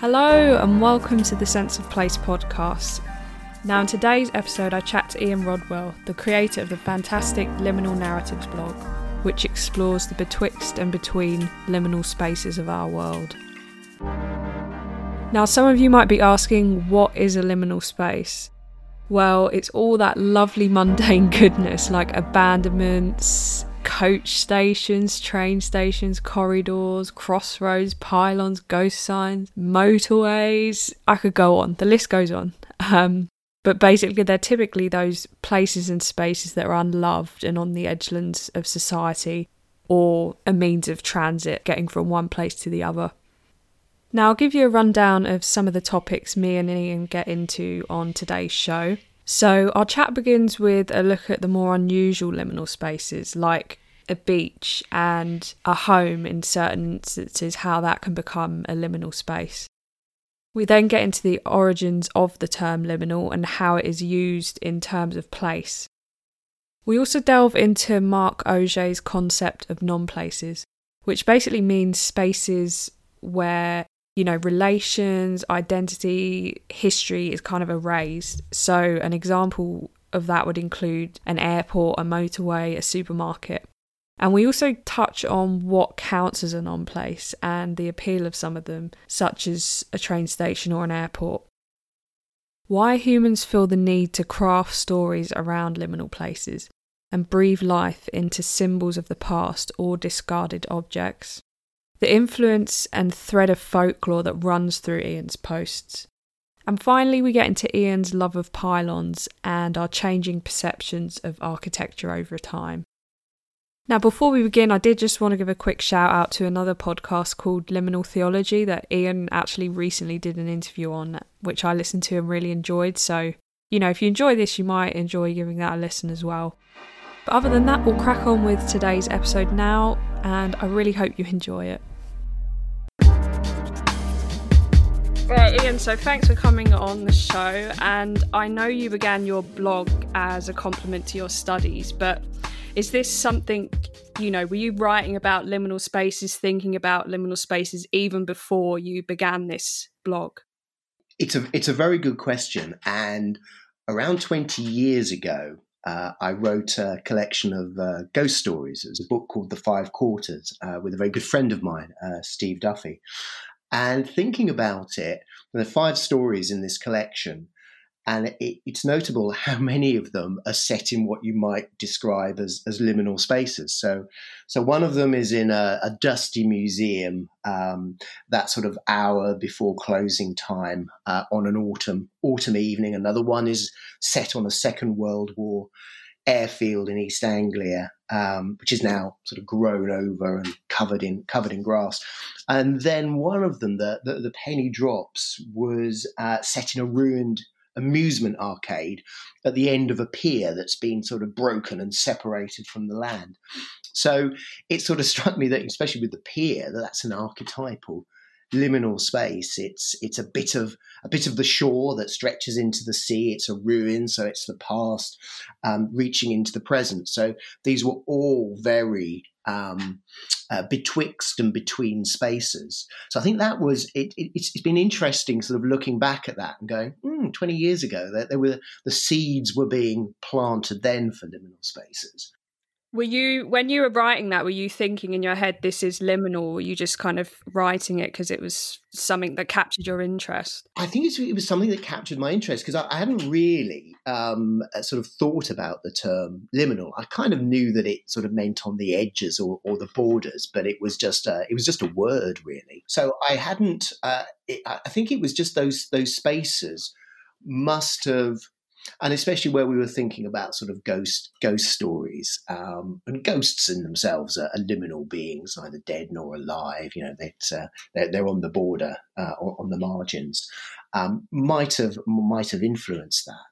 Hello, and welcome to the Sense of Place podcast. Now, in today's episode, I chat to Ian Rodwell, the creator of the fantastic Liminal Narratives blog, which explores the betwixt and between liminal spaces of our world. Now, some of you might be asking, what is a liminal space? Well, it's all that lovely mundane goodness like abandonments, coach stations, train stations, corridors, crossroads, pylons, ghost signs, motorways. I could go on. The list goes on. Um, but basically, they're typically those places and spaces that are unloved and on the edgelands of society or a means of transit getting from one place to the other. Now, I'll give you a rundown of some of the topics me and Ian get into on today's show. So, our chat begins with a look at the more unusual liminal spaces, like a beach and a home in certain instances, how that can become a liminal space. We then get into the origins of the term liminal and how it is used in terms of place. We also delve into Marc Augé's concept of non places, which basically means spaces where you know, relations, identity, history is kind of erased. So, an example of that would include an airport, a motorway, a supermarket. And we also touch on what counts as a non place and the appeal of some of them, such as a train station or an airport. Why humans feel the need to craft stories around liminal places and breathe life into symbols of the past or discarded objects the influence and thread of folklore that runs through Ian's posts. And finally, we get into Ian's love of pylons and our changing perceptions of architecture over time. Now, before we begin, I did just want to give a quick shout out to another podcast called Liminal Theology that Ian actually recently did an interview on, which I listened to and really enjoyed. So, you know, if you enjoy this, you might enjoy giving that a listen as well. But other than that, we'll crack on with today's episode now, and I really hope you enjoy it. Right, Ian, so thanks for coming on the show. And I know you began your blog as a complement to your studies, but is this something, you know, were you writing about liminal spaces, thinking about liminal spaces even before you began this blog? It's a, it's a very good question. And around 20 years ago, uh, I wrote a collection of uh, ghost stories. It was a book called The Five Quarters uh, with a very good friend of mine, uh, Steve Duffy. And thinking about it, there are five stories in this collection, and it, it's notable how many of them are set in what you might describe as, as liminal spaces. So, so one of them is in a, a dusty museum, um, that sort of hour before closing time uh, on an autumn autumn evening. Another one is set on a Second World War airfield in East Anglia, um, which is now sort of grown over and covered in covered in grass. And then one of them, the the, the penny drops, was uh, set in a ruined amusement arcade at the end of a pier that's been sort of broken and separated from the land. So it sort of struck me that, especially with the pier, that that's an archetypal liminal space. It's it's a bit of a bit of the shore that stretches into the sea. It's a ruin, so it's the past um, reaching into the present. So these were all very um, uh, betwixt and between spaces. So I think that was it, it, it's, it's been interesting, sort of looking back at that and going, mm, 20 years ago, there, there were the seeds were being planted then for liminal spaces. Were you when you were writing that? Were you thinking in your head this is liminal? were you just kind of writing it because it was something that captured your interest? I think it was something that captured my interest because I, I, hadn't really um, uh, sort of thought about the term liminal. I kind of knew that it sort of meant on the edges or, or the borders, but it was just a, it was just a word really. So I hadn't. Uh, it, I think it was just those those spaces must have and especially where we were thinking about sort of ghost ghost stories um, and ghosts in themselves are, are, liminal beings, neither dead nor alive. You know, uh, they're, they're on the border, uh, on the margins. Um, might have might have influenced that,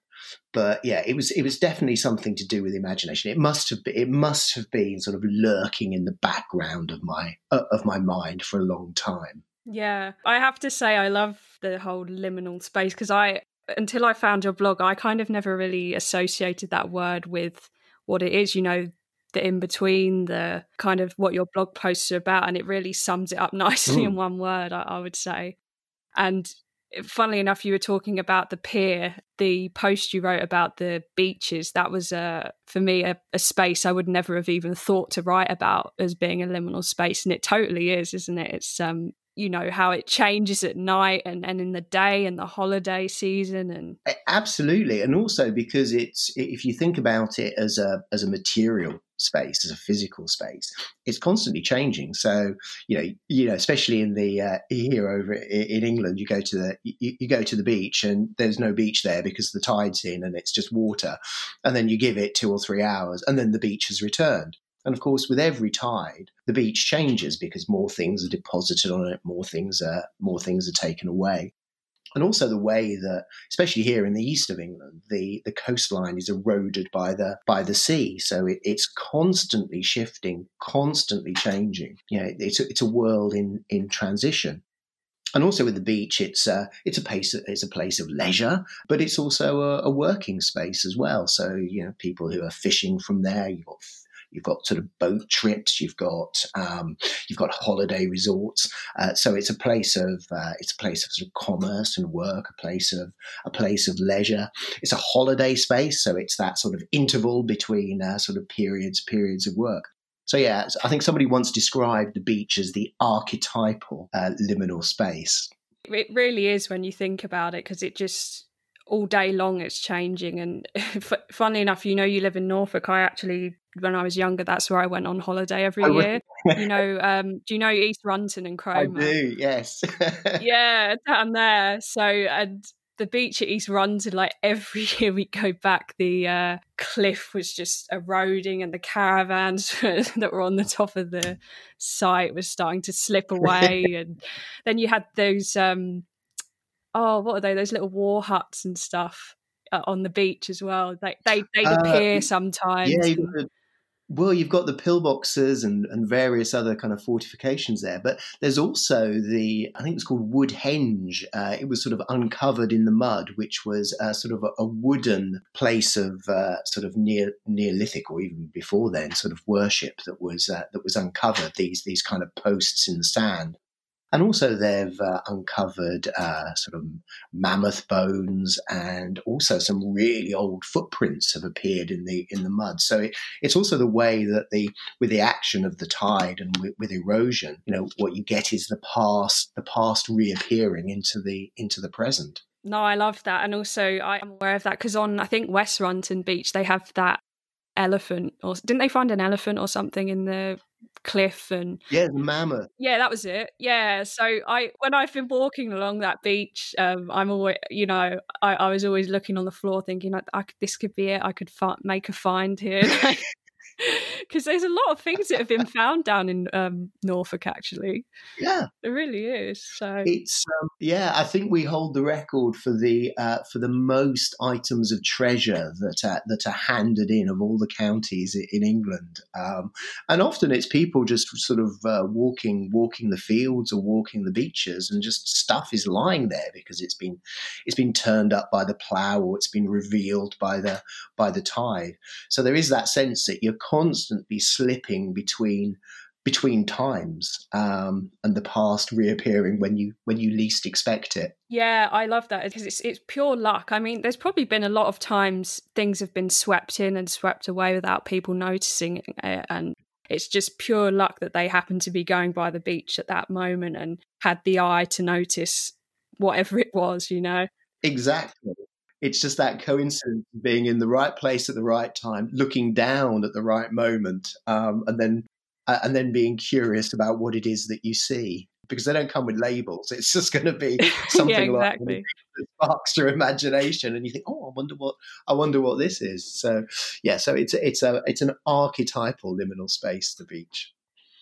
but yeah, it was it was definitely something to do with imagination. It must have been, it must have been sort of lurking in the background of my uh, of my mind for a long time. Yeah, I have to say I love the whole liminal space because I until I found your blog, I kind of never really associated that word with what it is, you know, the in between, the kind of what your blog posts are about. And it really sums it up nicely mm. in one word, I, I, would say. And funnily enough, you were talking about the pier, the post you wrote about the beaches. That was uh, for me a, a, space I would never have even thought to write about as being a liminal space, and it totally is, isn't it? It's um, you know how it changes at night and, and in the day and the holiday season and absolutely and also because it's if you think about it as a as a material space as a physical space it's constantly changing. So you know you know especially in the uh, here over in england you go to the you, you, go to the beach and there's no beach there because the tide's in and it's just water and then you give it two or three hours and then the beach has returned and of course, with every tide, the beach changes because more things are deposited on it, more things are more things are taken away. And also the way that, especially here in the east of England, the, the coastline is eroded by the by the sea. So it, it's constantly shifting, constantly changing. You know, it's a, it's a world in in transition and also with the beach, it's a, it's a place it's a place of leisure, but it's also a, a, working space as well. So you know, people who are fishing from there, you've got You've got sort of boat trips. You've got um, you've got holiday resorts. Uh, so it's a place of uh, it's a place of sort of commerce and work, a place of a place of leisure. It's a holiday space, so it's that sort of interval between uh, sort of periods periods of work. So yeah, I think somebody once described the beach as the archetypal uh, liminal space. It really is when you think about it, because it just all day long it's changing. And funnily enough, you know, you live in Norfolk. I actually, when I was younger, that's where I went on holiday every I year. you know, um, do you know East Runton and Cromer? I do, yes. yeah, down there. So, and the beach at East Runton, like every year we go back, the uh, cliff was just eroding, and the caravans that were on the top of the site was starting to slip away. and then you had those um, oh, what are they? Those little war huts and stuff uh, on the beach as well. They they they uh, appear sometimes. Yeah. Well, you've got the pillboxes and, and various other kind of fortifications there, but there's also the I think it's called Woodhenge. Uh, it was sort of uncovered in the mud, which was uh, sort of a, a, wooden place of uh, sort of near Neolithic or even before then, sort of worship that was uh, that was uncovered. These these kind of posts in the sand. And also, they've uh, uncovered uh, sort of mammoth bones, and also some really old footprints have appeared in the in the mud. So it, it's also the way that the with the action of the tide and with, with, erosion, you know, what you get is the past the past reappearing into the into the present. No, I love that, and also I'm aware of that because on I think West Runton Beach they have that elephant, or didn't they find an elephant or something in the cliff and yeah, the mammoth. Yeah, that was it. Yeah, so I when I've been walking along that beach, um, I'm always you know I, I was always looking on the floor thinking I, I this could be it. I could fi- make a find here. because there's a lot of things that have been found down in um, Norfolk. Actually, yeah, it really is. So it's um, yeah. I think we hold the record for the uh, for the most items of treasure that are, that are handed in of all the counties in England, um, and often it's people just sort of uh, walking walking the fields or walking the beaches, and just stuff is lying there because it's been it's been turned up by the plough or it's been revealed by the by the tide. So there is that sense that you're constantly slipping between between times um, and the past reappearing when you when you least expect it. Yeah, I love that because it's it's pure luck. I mean, there's probably been a lot of times things have been swept in and swept away without people noticing it, and it's just pure luck that they happened to be going by the beach at that moment and had the eye to notice whatever it was, you know. Exactly it's just that coincidence of being in the right place at the right time, looking down at the right moment, um, and then uh, and then being curious about what it is that you see because they don't come with labels. It's just going to be something yeah, exactly. like that sparks your imagination, and you think, "Oh, I wonder what I wonder what this is." So, yeah, so it's it's a it's an archetypal liminal space, the beach.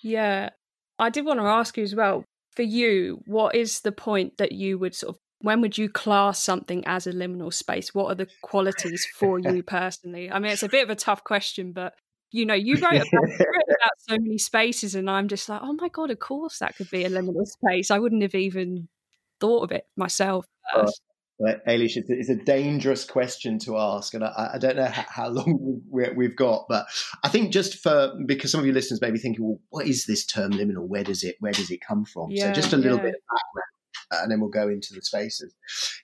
Yeah, I did want to ask you as well. For you, what is the point that you would sort of when would you class something as a liminal space? What are the qualities for you personally? I mean, it's a bit of a tough question, but you know, you wrote about, you wrote about so many spaces, and I'm just like, oh my god, of course that could be a liminal space. I wouldn't have even thought of it myself. It's, it's, a dangerous question to ask, and I, I don't know how, how long we, have got, but I think just for because some of your listeners may be thinking, well, what is this term liminal? Where does it where does it come from? Yeah, so just a little yeah. bit of background and then we'll go into the spaces,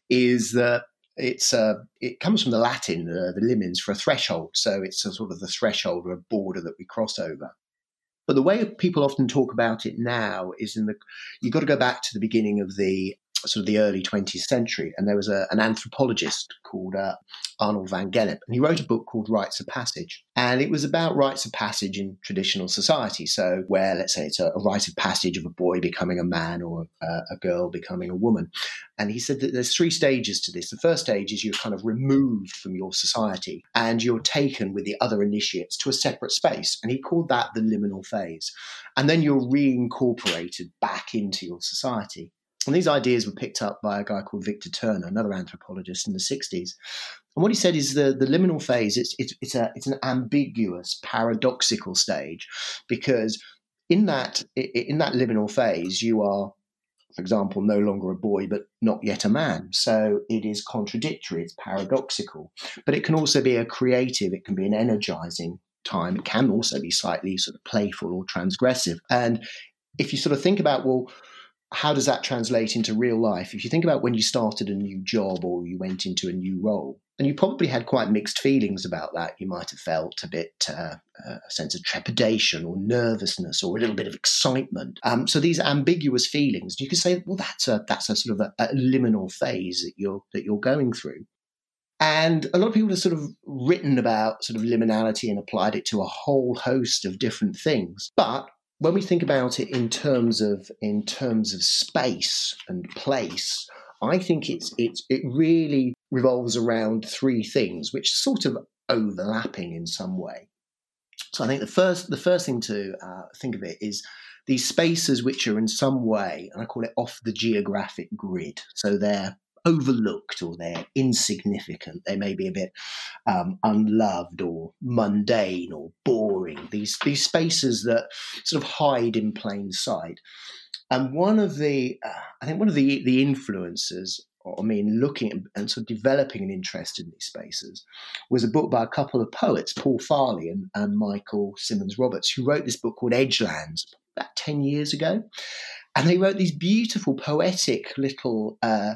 is that it's uh, it comes from the Latin, uh, the limens for a threshold. So it's a sort of the threshold or a border that we cross over. But the way people often talk about it now is in the you've got to go back to the beginning of the sort of the early 20th century, and there was a, an anthropologist called uh, Arnold van Gennep, and he wrote a book called Rites of Passage, and it was about rites of passage in traditional society. So, where let's say it's a, a rite of passage of a boy becoming a man or a, a girl becoming a woman, and he said that there's three stages to this. The first stage is you're kind of removed from your society, and you're taken with the other initiates to a separate space, and he called that the liminal phase, and then you're reincorporated back into your society. And these ideas were picked up by a guy called Victor Turner, another anthropologist in the 60s. And what he said is the, the liminal phase, it's, it's, it's, a, it's an ambiguous, paradoxical stage because in that, in that liminal phase, you are, for example, no longer a boy, but not yet a man. So it is contradictory, it's paradoxical. But it can also be a creative, it can be an energizing time. It can also be slightly sort of playful or transgressive. And if you sort of think about, well, how does that translate into real life? If you think about when you started a new job or you went into a new role, and you probably had quite mixed feelings about that. You might have felt a bit uh, uh, a sense of trepidation or nervousness or a little bit of excitement. Um, so these ambiguous feelings, you could say, well, that's a that's a sort of a, a liminal phase that you're that you're going through. And a lot of people have sort of written about sort of liminality and applied it to a whole host of different things. But when we think about it in terms of in terms of space and place, I think it's it's it really revolves around three things, which sort of overlapping in some way. So I think the first the first thing to uh, think of it is these spaces which are in some way, and I call it off the geographic grid. So they're overlooked or they're insignificant. They may be a bit um, unloved or mundane or boring. These these spaces that sort of hide in plain sight. And one of the, uh, I think one of the the influences I mean, looking and sort of developing an interest in these spaces was a book by a couple of poets, Paul Farley and, and Michael Symmons Roberts, who wrote this book called Edgelands about 10 years ago. And they wrote these beautiful, poetic little uh,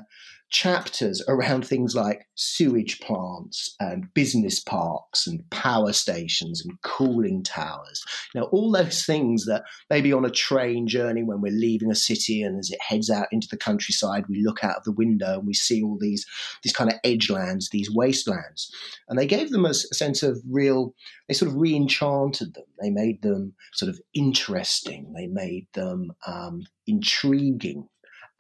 chapters around things like sewage plants and business parks and power stations and cooling towers. Now, all those things that maybe on a train journey when we're leaving a city and as it heads out into the countryside, we look out of the window and we see all these, these kind of edgelands, these wastelands. And they gave them a, a sense of real, they sort of re enchanted them. They made them sort of interesting. They made them um, intriguing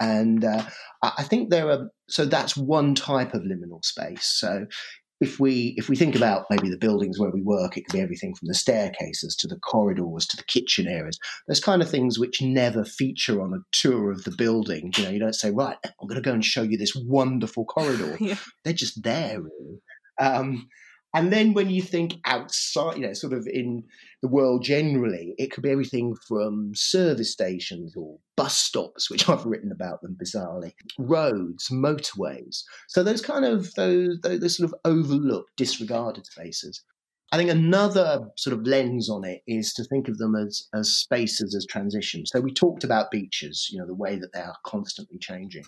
and uh, I think there are, so that's one type of liminal space. So if we if we think about maybe the buildings where we work, it could be everything from the staircases to the corridors to the kitchen areas. There's kind of things which never feature on a tour of the building. You know, you don't say, right, I'm going to go and show you this wonderful corridor. yeah. They're just there, really. Um, and then when you think outside, you know, sort of in the world generally, it could be everything from service stations or bus stops, which I've written about them bizarrely, roads, motorways. So those kind of those, those sort of overlooked, disregarded spaces. I think another sort of lens on it is to think of them as, as spaces as transitions. So we talked about beaches, you know, the way that they are constantly changing.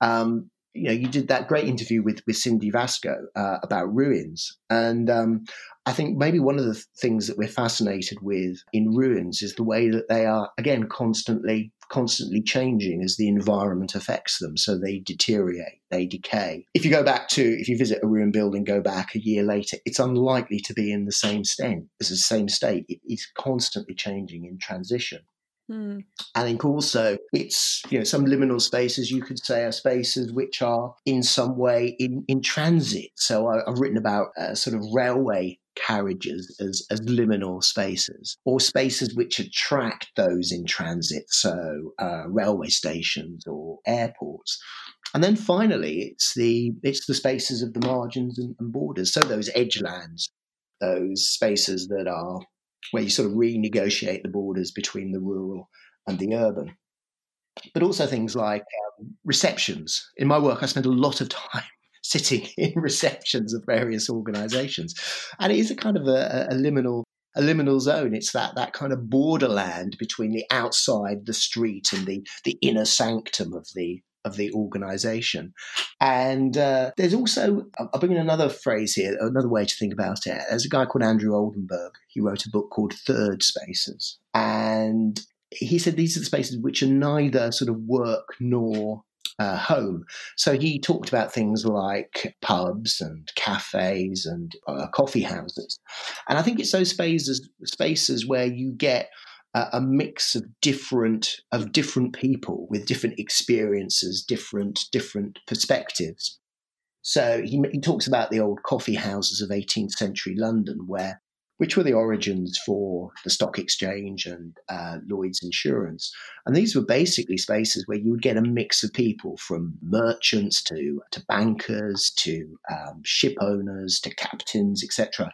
Um, you know, you did that great interview with with Cindy Vasco uh, about ruins, and um, I think maybe one of the things that we're fascinated with in ruins is the way that they are again constantly constantly changing as the environment affects them. So they deteriorate, they decay. If you go back to if you visit a ruin building, go back a year later, it's unlikely to be in the same state as the same state. It, it's constantly changing in transition. Mm. I think also it's you know some liminal spaces you could say are spaces which are in some way in in transit. So I, have written about uh, sort of railway carriages as, as liminal spaces or spaces which attract those in transit, so uh, railway stations or airports. And then finally, it's the it's the spaces of the margins and, and borders. So those edge lands, those spaces that are where you sort of renegotiate the borders between the rural and the urban. But also things like um, receptions. In my work, I spend a lot of time sitting in receptions of various organizations. And it is a kind of a, a liminal a liminal zone. It's that that kind of borderland between the outside, the street, and the the inner sanctum of the of the organization. And uh, there's also, I'll bring in another phrase here, another way to think about it. There's a guy called Andrew Oldenburg. He wrote a book called Third Spaces. And he said these are the spaces which are neither sort of work nor uh, home. So he talked about things like pubs and cafes and uh, coffee houses. And I think it's those spaces spaces where you get a, mix of different of different people with different experiences, different different perspectives. So he, he talks about the old coffee houses of 18th century London, where which were the origins for the stock exchange and uh, Lloyd's Insurance. And these were basically spaces where you would get a mix of people from merchants to, to bankers to um, ship owners to captains, etc.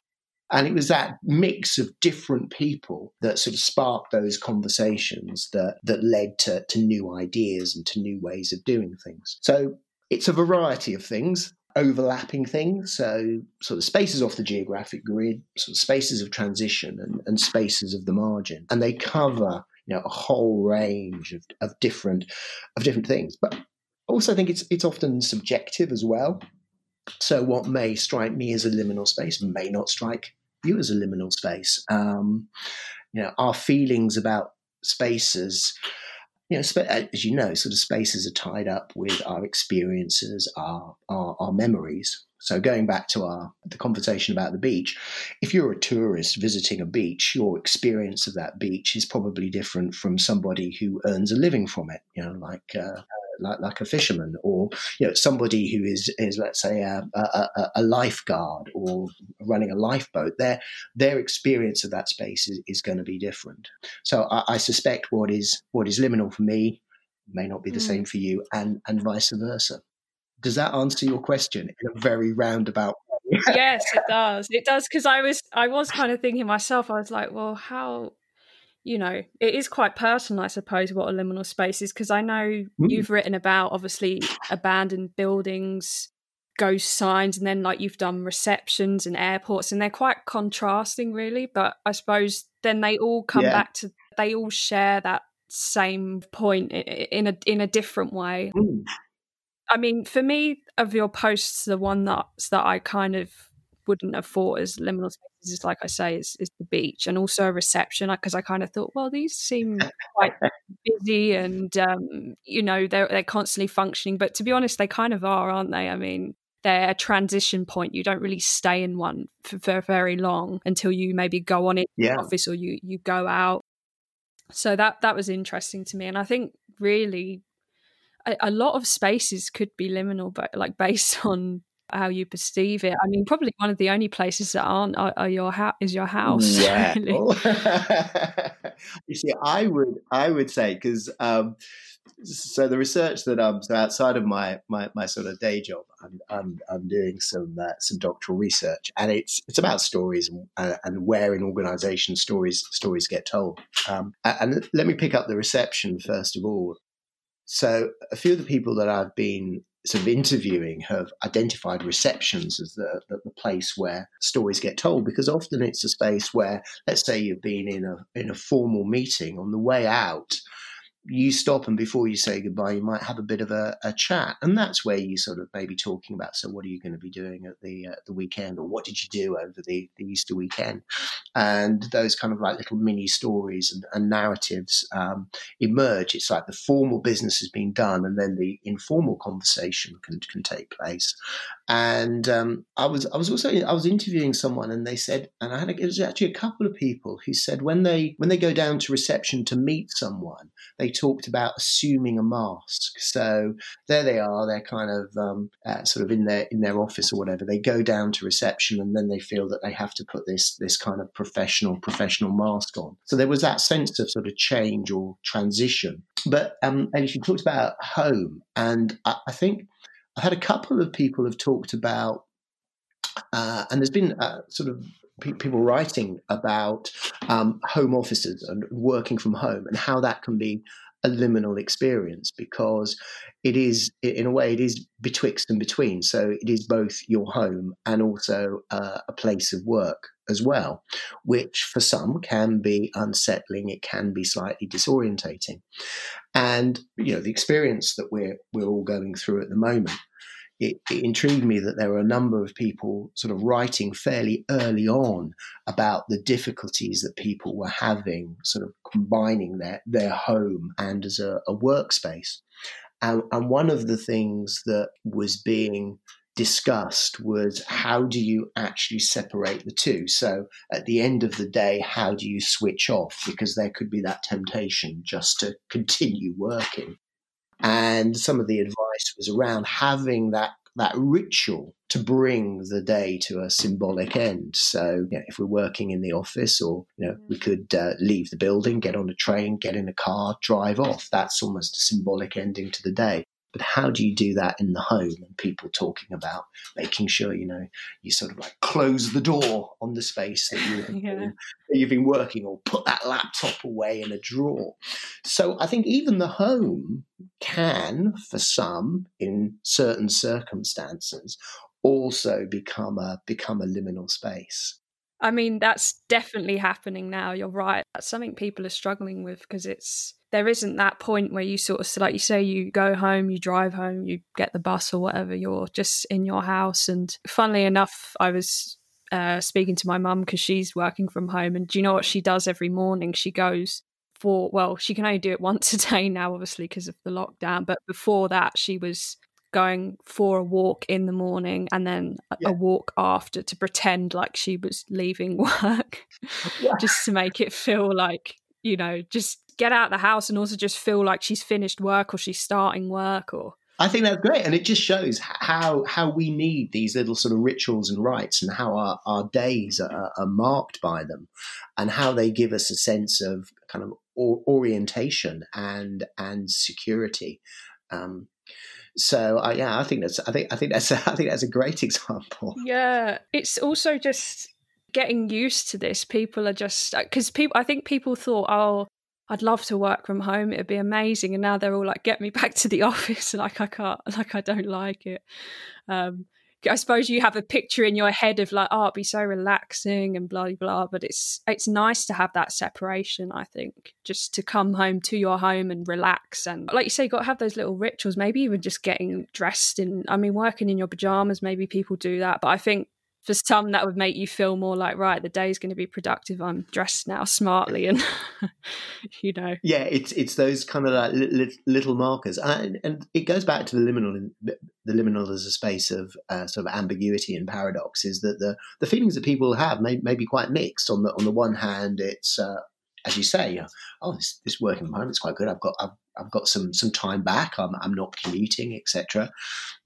And it was that mix of different people that sort of sparked those conversations that, that led to, to new ideas and to new ways of doing things. So it's a variety of things overlapping things. So, sort of spaces off the geographic grid, sort of spaces of transition, and, and spaces of the margin, and they cover you know a whole range of, of different of different things. But also, I think it's it's often subjective as well. So, what may strike me as a liminal space may not strike you as a liminal space. Um, you know, our feelings about spaces you know, as you know, sort of spaces are tied up with our experiences, our, our, our memories. So going back to our the conversation about the beach, if you're a tourist visiting a beach, your experience of that beach is probably different from somebody who earns a living from it. You know, like uh, like, like a fisherman or you know somebody who is is let's say a, a, a lifeguard or running a lifeboat their their experience of that space is, is going to be different. So I, I, suspect what is what is liminal for me may not be the mm. same for you and and vice versa. Does that answer your question in a very roundabout way? Yes it does. It does because i was i was kind of thinking myself i was like well how you know, it is quite personal, I suppose, what a liminal space is, because I know mm. you've written about obviously abandoned buildings, ghost signs, and then like you've done receptions and airports, and they're quite contrasting, really. But I suppose then they all come yeah. back to they all share that same point in a in a different way. Mm. I mean, for me, of your posts, the one that's that I kind of wouldn't have thought as liminal spaces is like I say is, is the beach. And also a reception because I kind of thought well these seem quite busy and um, you know they're they're constantly functioning. But to be honest they kind of are aren't they? I mean they're a transition point. You don't really stay in one for, for very long until you maybe go on in yeah. office or you you go out. So that that was interesting to me. And I think really a, a lot of spaces could be liminal but like based on how you perceive it. I mean, probably one of the only places that aren't are, are your house is your house. Yeah. you see, I would I would say because um, so the research that I'm so outside of my my, my sort of day job, I'm I'm, I'm doing some uh, some doctoral research, and it's it's about stories and, uh, and where in organisations stories stories get told. Um, and let me pick up the reception first of all. So a few of the people that I've been sort of interviewing have identified receptions as the, the, the, place where stories get told because often it's a space where let's say you've been in a in a formal meeting on the way out you stop and before you say goodbye, you might have a bit of a, a, chat, and that's where you sort of maybe talking about. So, what are you going to be doing at the uh, the weekend, or what did you do over the, the Easter weekend? And those kind of like little mini stories and, and narratives um, emerge. It's like the formal business has been done, and then the informal conversation can can take place. And um, I was I was also I was interviewing someone, and they said, and I had a, it was actually a couple of people who said when they when they go down to reception to meet someone, they talked about assuming a mask. So there they are, they're kind of um, uh, sort of in their in their office or whatever. They go down to reception, and then they feel that they have to put this this kind of professional professional mask on. So there was that sense of sort of change or transition. But um, and she talked about home, and I, I think I've had a couple of people have talked about, uh, and there's been uh, sort of people writing about um, home offices and working from home and how that can be a liminal experience because it is, in a way, it is betwixt and between. So it is both your home and also uh, a place of work as well, which for some can be unsettling. It can be slightly disorientating, and you know the experience that we're we're all going through at the moment it, it, intrigued me that there were a number of people sort of writing fairly early on about the difficulties that people were having, sort of combining their, their home and as a, a workspace. And, and one of the things that was being discussed was how do you actually separate the two? So at the end of the day, how do you switch off? Because there could be that temptation just to continue working. And some of the advice was around having that that ritual to bring the day to a symbolic end. So, you know, if we're working in the office, or you know, we could uh, leave the building, get on a train, get in a car, drive off. That's almost a symbolic ending to the day. But how do you do that in the home? And people talking about making sure, you know, you sort of like close the door on the space that, you, yeah. that you've been working or put that laptop away in a drawer. So I think even the home can, for some, in certain circumstances, also become a become a liminal space. I mean, that's definitely happening now. You're right. That's something people are struggling with because it's there isn't that point where you sort of like you say you go home you drive home you get the bus or whatever you're just in your house and funnily enough i was uh, speaking to my mum because she's working from home and do you know what she does every morning she goes for well she can only do it once a day now obviously because of the lockdown but before that she was going for a walk in the morning and then yeah. a walk after to pretend like she was leaving work yeah. just to make it feel like you know just get out of the house and also just feel like she's finished work or she's starting work or I think that's great, and it just shows how how we need these little sort of rituals and rites, and how our, our days are, are marked by them, and how they give us a sense of kind of orientation and and security. Um, so uh, yeah, I think that's I think I think that's a, I think that's a great example. Yeah, it's also just getting used to this. People are just because people. I think people thought, oh, I'd love to work from home. It'd be amazing. And now they're all like, get me back to the office. like I can't, like I don't like it. Um, I suppose you have a picture in your head of like, oh, it'd be so relaxing and blah blah. But it's it's nice to have that separation. I think just to come home to your home and relax and like you say, got to have those little rituals. Maybe even just getting dressed in. I mean, working in your pajamas. Maybe people do that, but I think for some that would make you feel more like right the day's going to be productive. I'm dressed now smartly and you know. Yeah it's it's those kind of like little markers. And, and it goes back to the liminal the liminal as a space of uh, sort of ambiguity and paradox is that the the feelings that people have may, may be quite mixed. On the on the one hand it's uh, as you say, oh, this, this working is quite good. I've got I've, I've got some some time back. I'm I'm not commuting, etc.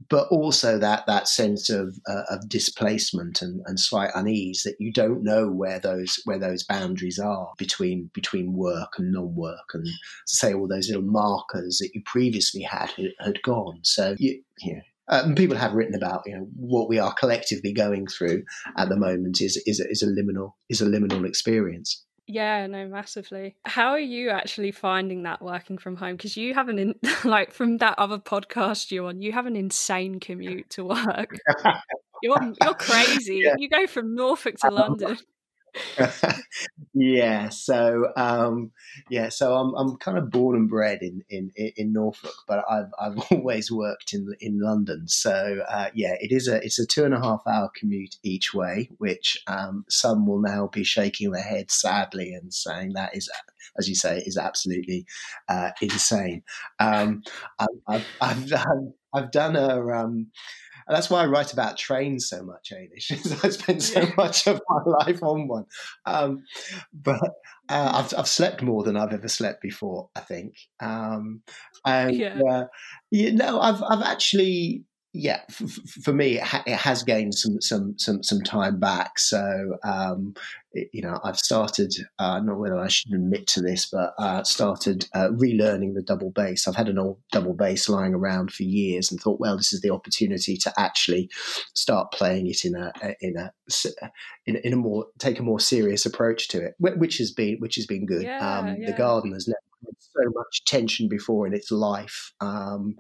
But also that that sense of uh, of displacement and, and slight unease that you don't know where those where those boundaries are between between work and non-work, and say all those little markers that you previously had had gone. So you, you know, um, people have written about you know what we are collectively going through at the moment is is is a liminal is a liminal experience. Yeah, no, massively. How are you actually finding that working from home? Because you have an in, like from that other podcast you're on, you have an insane commute to work. you're you're crazy. Yeah. You go from Norfolk to London. yeah, so um, yeah, so I'm I'm kind of born and bred in in, in Norfolk, but I've I've always worked in in London. So uh, yeah, it is a it's a two and a half hour commute each way, which um, some will now be shaking their heads sadly and saying that is, as you say, is absolutely uh, insane. Um, I've, I've, I've, I've done a um, and that's why I write about trains so much, Ailish. I spend so much of my life on one. Um, but uh, I've, I've slept more than I've ever slept before, I think. Um, and yeah. Uh, you know, I've I've actually yeah, f- for me, it, ha- it, has gained some some some some time back. So um, it, you know, I've started. Uh, not whether I should admit to this, but uh, started uh, relearning the double bass. I've had an old double bass lying around for years, and thought, well, this is the opportunity to actually start playing it in a in a in, in a more take a more serious approach to it, which has been which has been good. Yeah, um, yeah. The garden has never had so much tension before in its life. Um,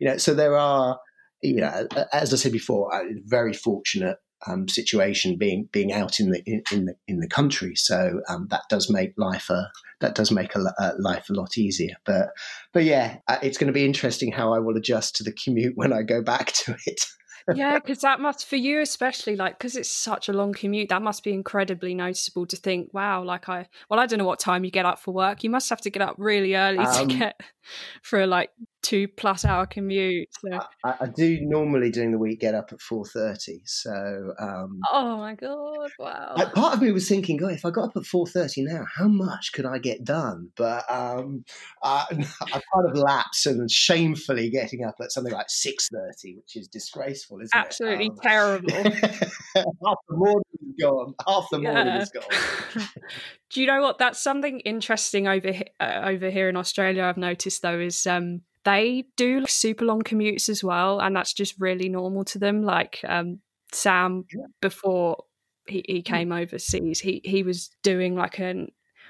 you know, so there are, you know, as I said before, I'm very fortunate um, situation being being out in the in, in the in the country. So um, that does make life a that does make a, a, life a lot easier. But but yeah, uh, it's going to be interesting how I will adjust to the commute when I go back to it yeah, because that must for you especially like because it's such a long commute. That must be incredibly noticeable to think, wow, like I well, I don't know what time you get up for work. You must have to get up really early um, to get for like two plus hour commute. So. I, I, do normally during the week get up at four thirty. So um, oh my god, wow! Like, part of me was thinking, God, if I got up at four thirty now, how much could I get done? But um, I, I kind of lapsed and shamefully getting up at something like six thirty, which is disgraceful, isn't Absolutely it? Absolutely um, terrible. half the morning is gone. Half the morning yeah. is gone. do you know what? That's something interesting over uh, over here in Australia. I've noticed though is um, they do like, super long commutes as well, and that's just really normal to them. Like um, Sam, yeah. before he, he came overseas, he he was doing like an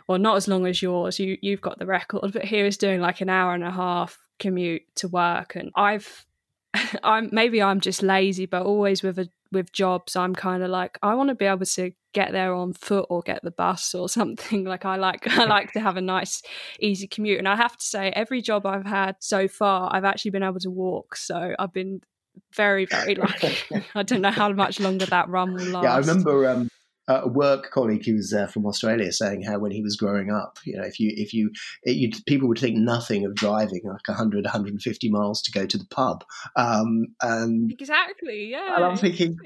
well, not as long as yours. You you've got the record, but he was doing like an hour and a half commute to work, and I've I'm maybe I'm just lazy, but always with a with jobs, I'm kind of like I want to be able to get there on foot or get the bus or something. Like I like I like to have a nice easy commute. And I have to say every job I've had so far I've actually been able to walk. So I've been very, very lucky. I don't know how much longer that run will last. Yeah, I remember um, a work colleague who was uh, from Australia saying how when he was growing up, you know, if you if you, it, people would think nothing of driving like 100, 150 miles to go to the pub. Um, and exactly, yeah. And I'm thinking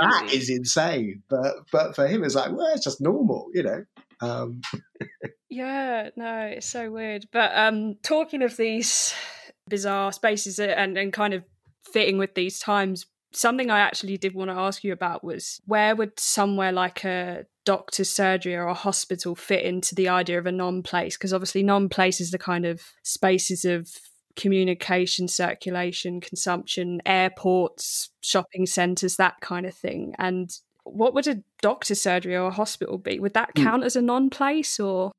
that is insane, but but for him it's like, well, it's just normal, you know. Um. yeah, no, it's so weird. But um, talking of these bizarre spaces and and kind of fitting with these times something I actually did want to ask you about was where would somewhere like a doctor's surgery or a hospital fit into the idea of a non place? Because obviously, non place is the kind of spaces of communication, circulation, consumption, airports, shopping centres, that kind of thing. And what would a doctor's surgery or a hospital be? Would that hmm. count as a non place or?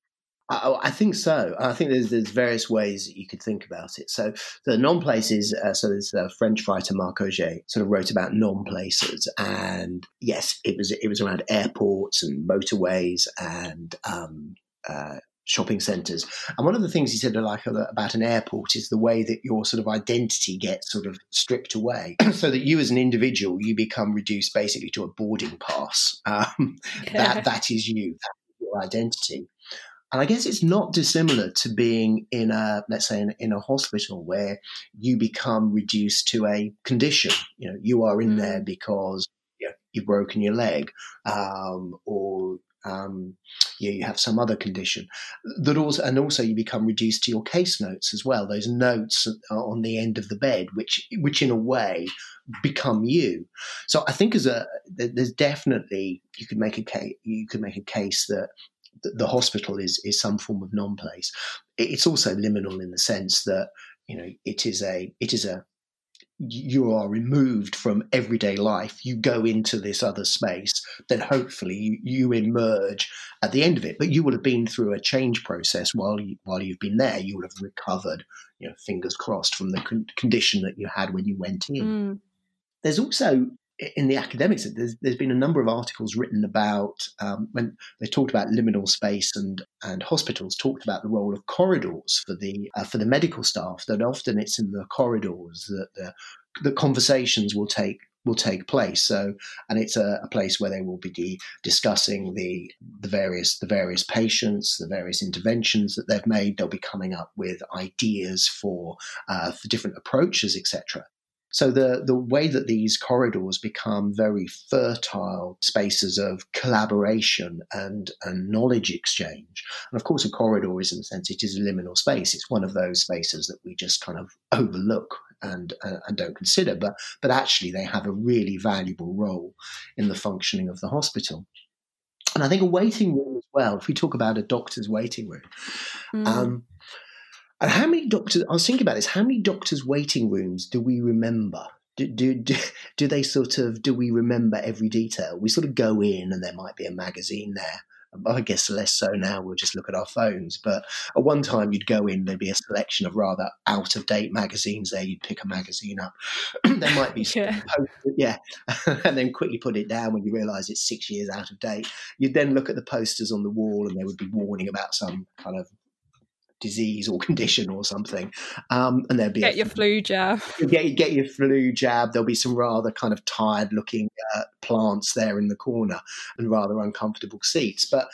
I, I, think so. I think there's there's various ways that you could think about it. So the non-places. Uh, so there's a French writer Marc Augé sort of wrote about non-places, and yes, it was it was around airports and motorways and um, uh, shopping centres. And one of the things he said like about an airport is the way that your sort of identity gets sort of stripped away, so that you as an individual you become reduced basically to a boarding pass. Um, that that is you. That is your identity. And I guess it's not dissimilar to being in a, let's say, in, in, a hospital where you become reduced to a condition. You know, you are in mm. there because you know, you've broken your leg, um, or um, you, you, have some other condition. That also, and also you become reduced to your case notes as well. Those notes on the end of the bed, which, which in a way become you. So I think as a, there's definitely you could make a case, you could make a case that the hospital is is some form of non-place. It's also liminal in the sense that you know it is a it is a you are removed from everyday life. You go into this other space, then hopefully you, you emerge at the end of it. But you will have been through a change process while you, while you've been there. You will have recovered, you know, fingers crossed, from the con- condition that you had when you went in. Mm. There's also in the academics, there's, there's been a number of articles written about um, when they talked about liminal space and and hospitals talked about the role of corridors for the uh, for the medical staff. That often it's in the corridors that the, the conversations will take will take place. So, and it's a, a place where they will be de- discussing the the various the various patients, the various interventions that they've made. They'll be coming up with ideas for uh, for different approaches, etc. So the, the way that these corridors become very fertile spaces of collaboration and, and knowledge exchange. And of course, a corridor is in a sense, it is a liminal space. It's one of those spaces that we just kind of overlook and, uh, and don't consider, but, but actually they have a really valuable role in the functioning of the hospital. And I think a waiting room as well, if we talk about a doctor's waiting room, mm. um, and how many doctors? I was thinking about this. How many doctors' waiting rooms do we remember? Do, do, do, do they sort of do we remember every detail? We sort of go in, and there might be a magazine there, I guess less so now. We'll just look at our phones. But at one time, you'd go in, there'd be a selection of rather out of date magazines there. You'd pick a magazine up. there might be, yeah. yeah. and then quickly put it down when you realise it's six years out of date. You'd then look at the posters on the wall and they would be warning about some kind of disease or condition or something. Um, and there'll be get a, your flu jab. Get get your flu jab. There'll be some rather kind of tired looking uh, plants there in the corner and rather uncomfortable seats. But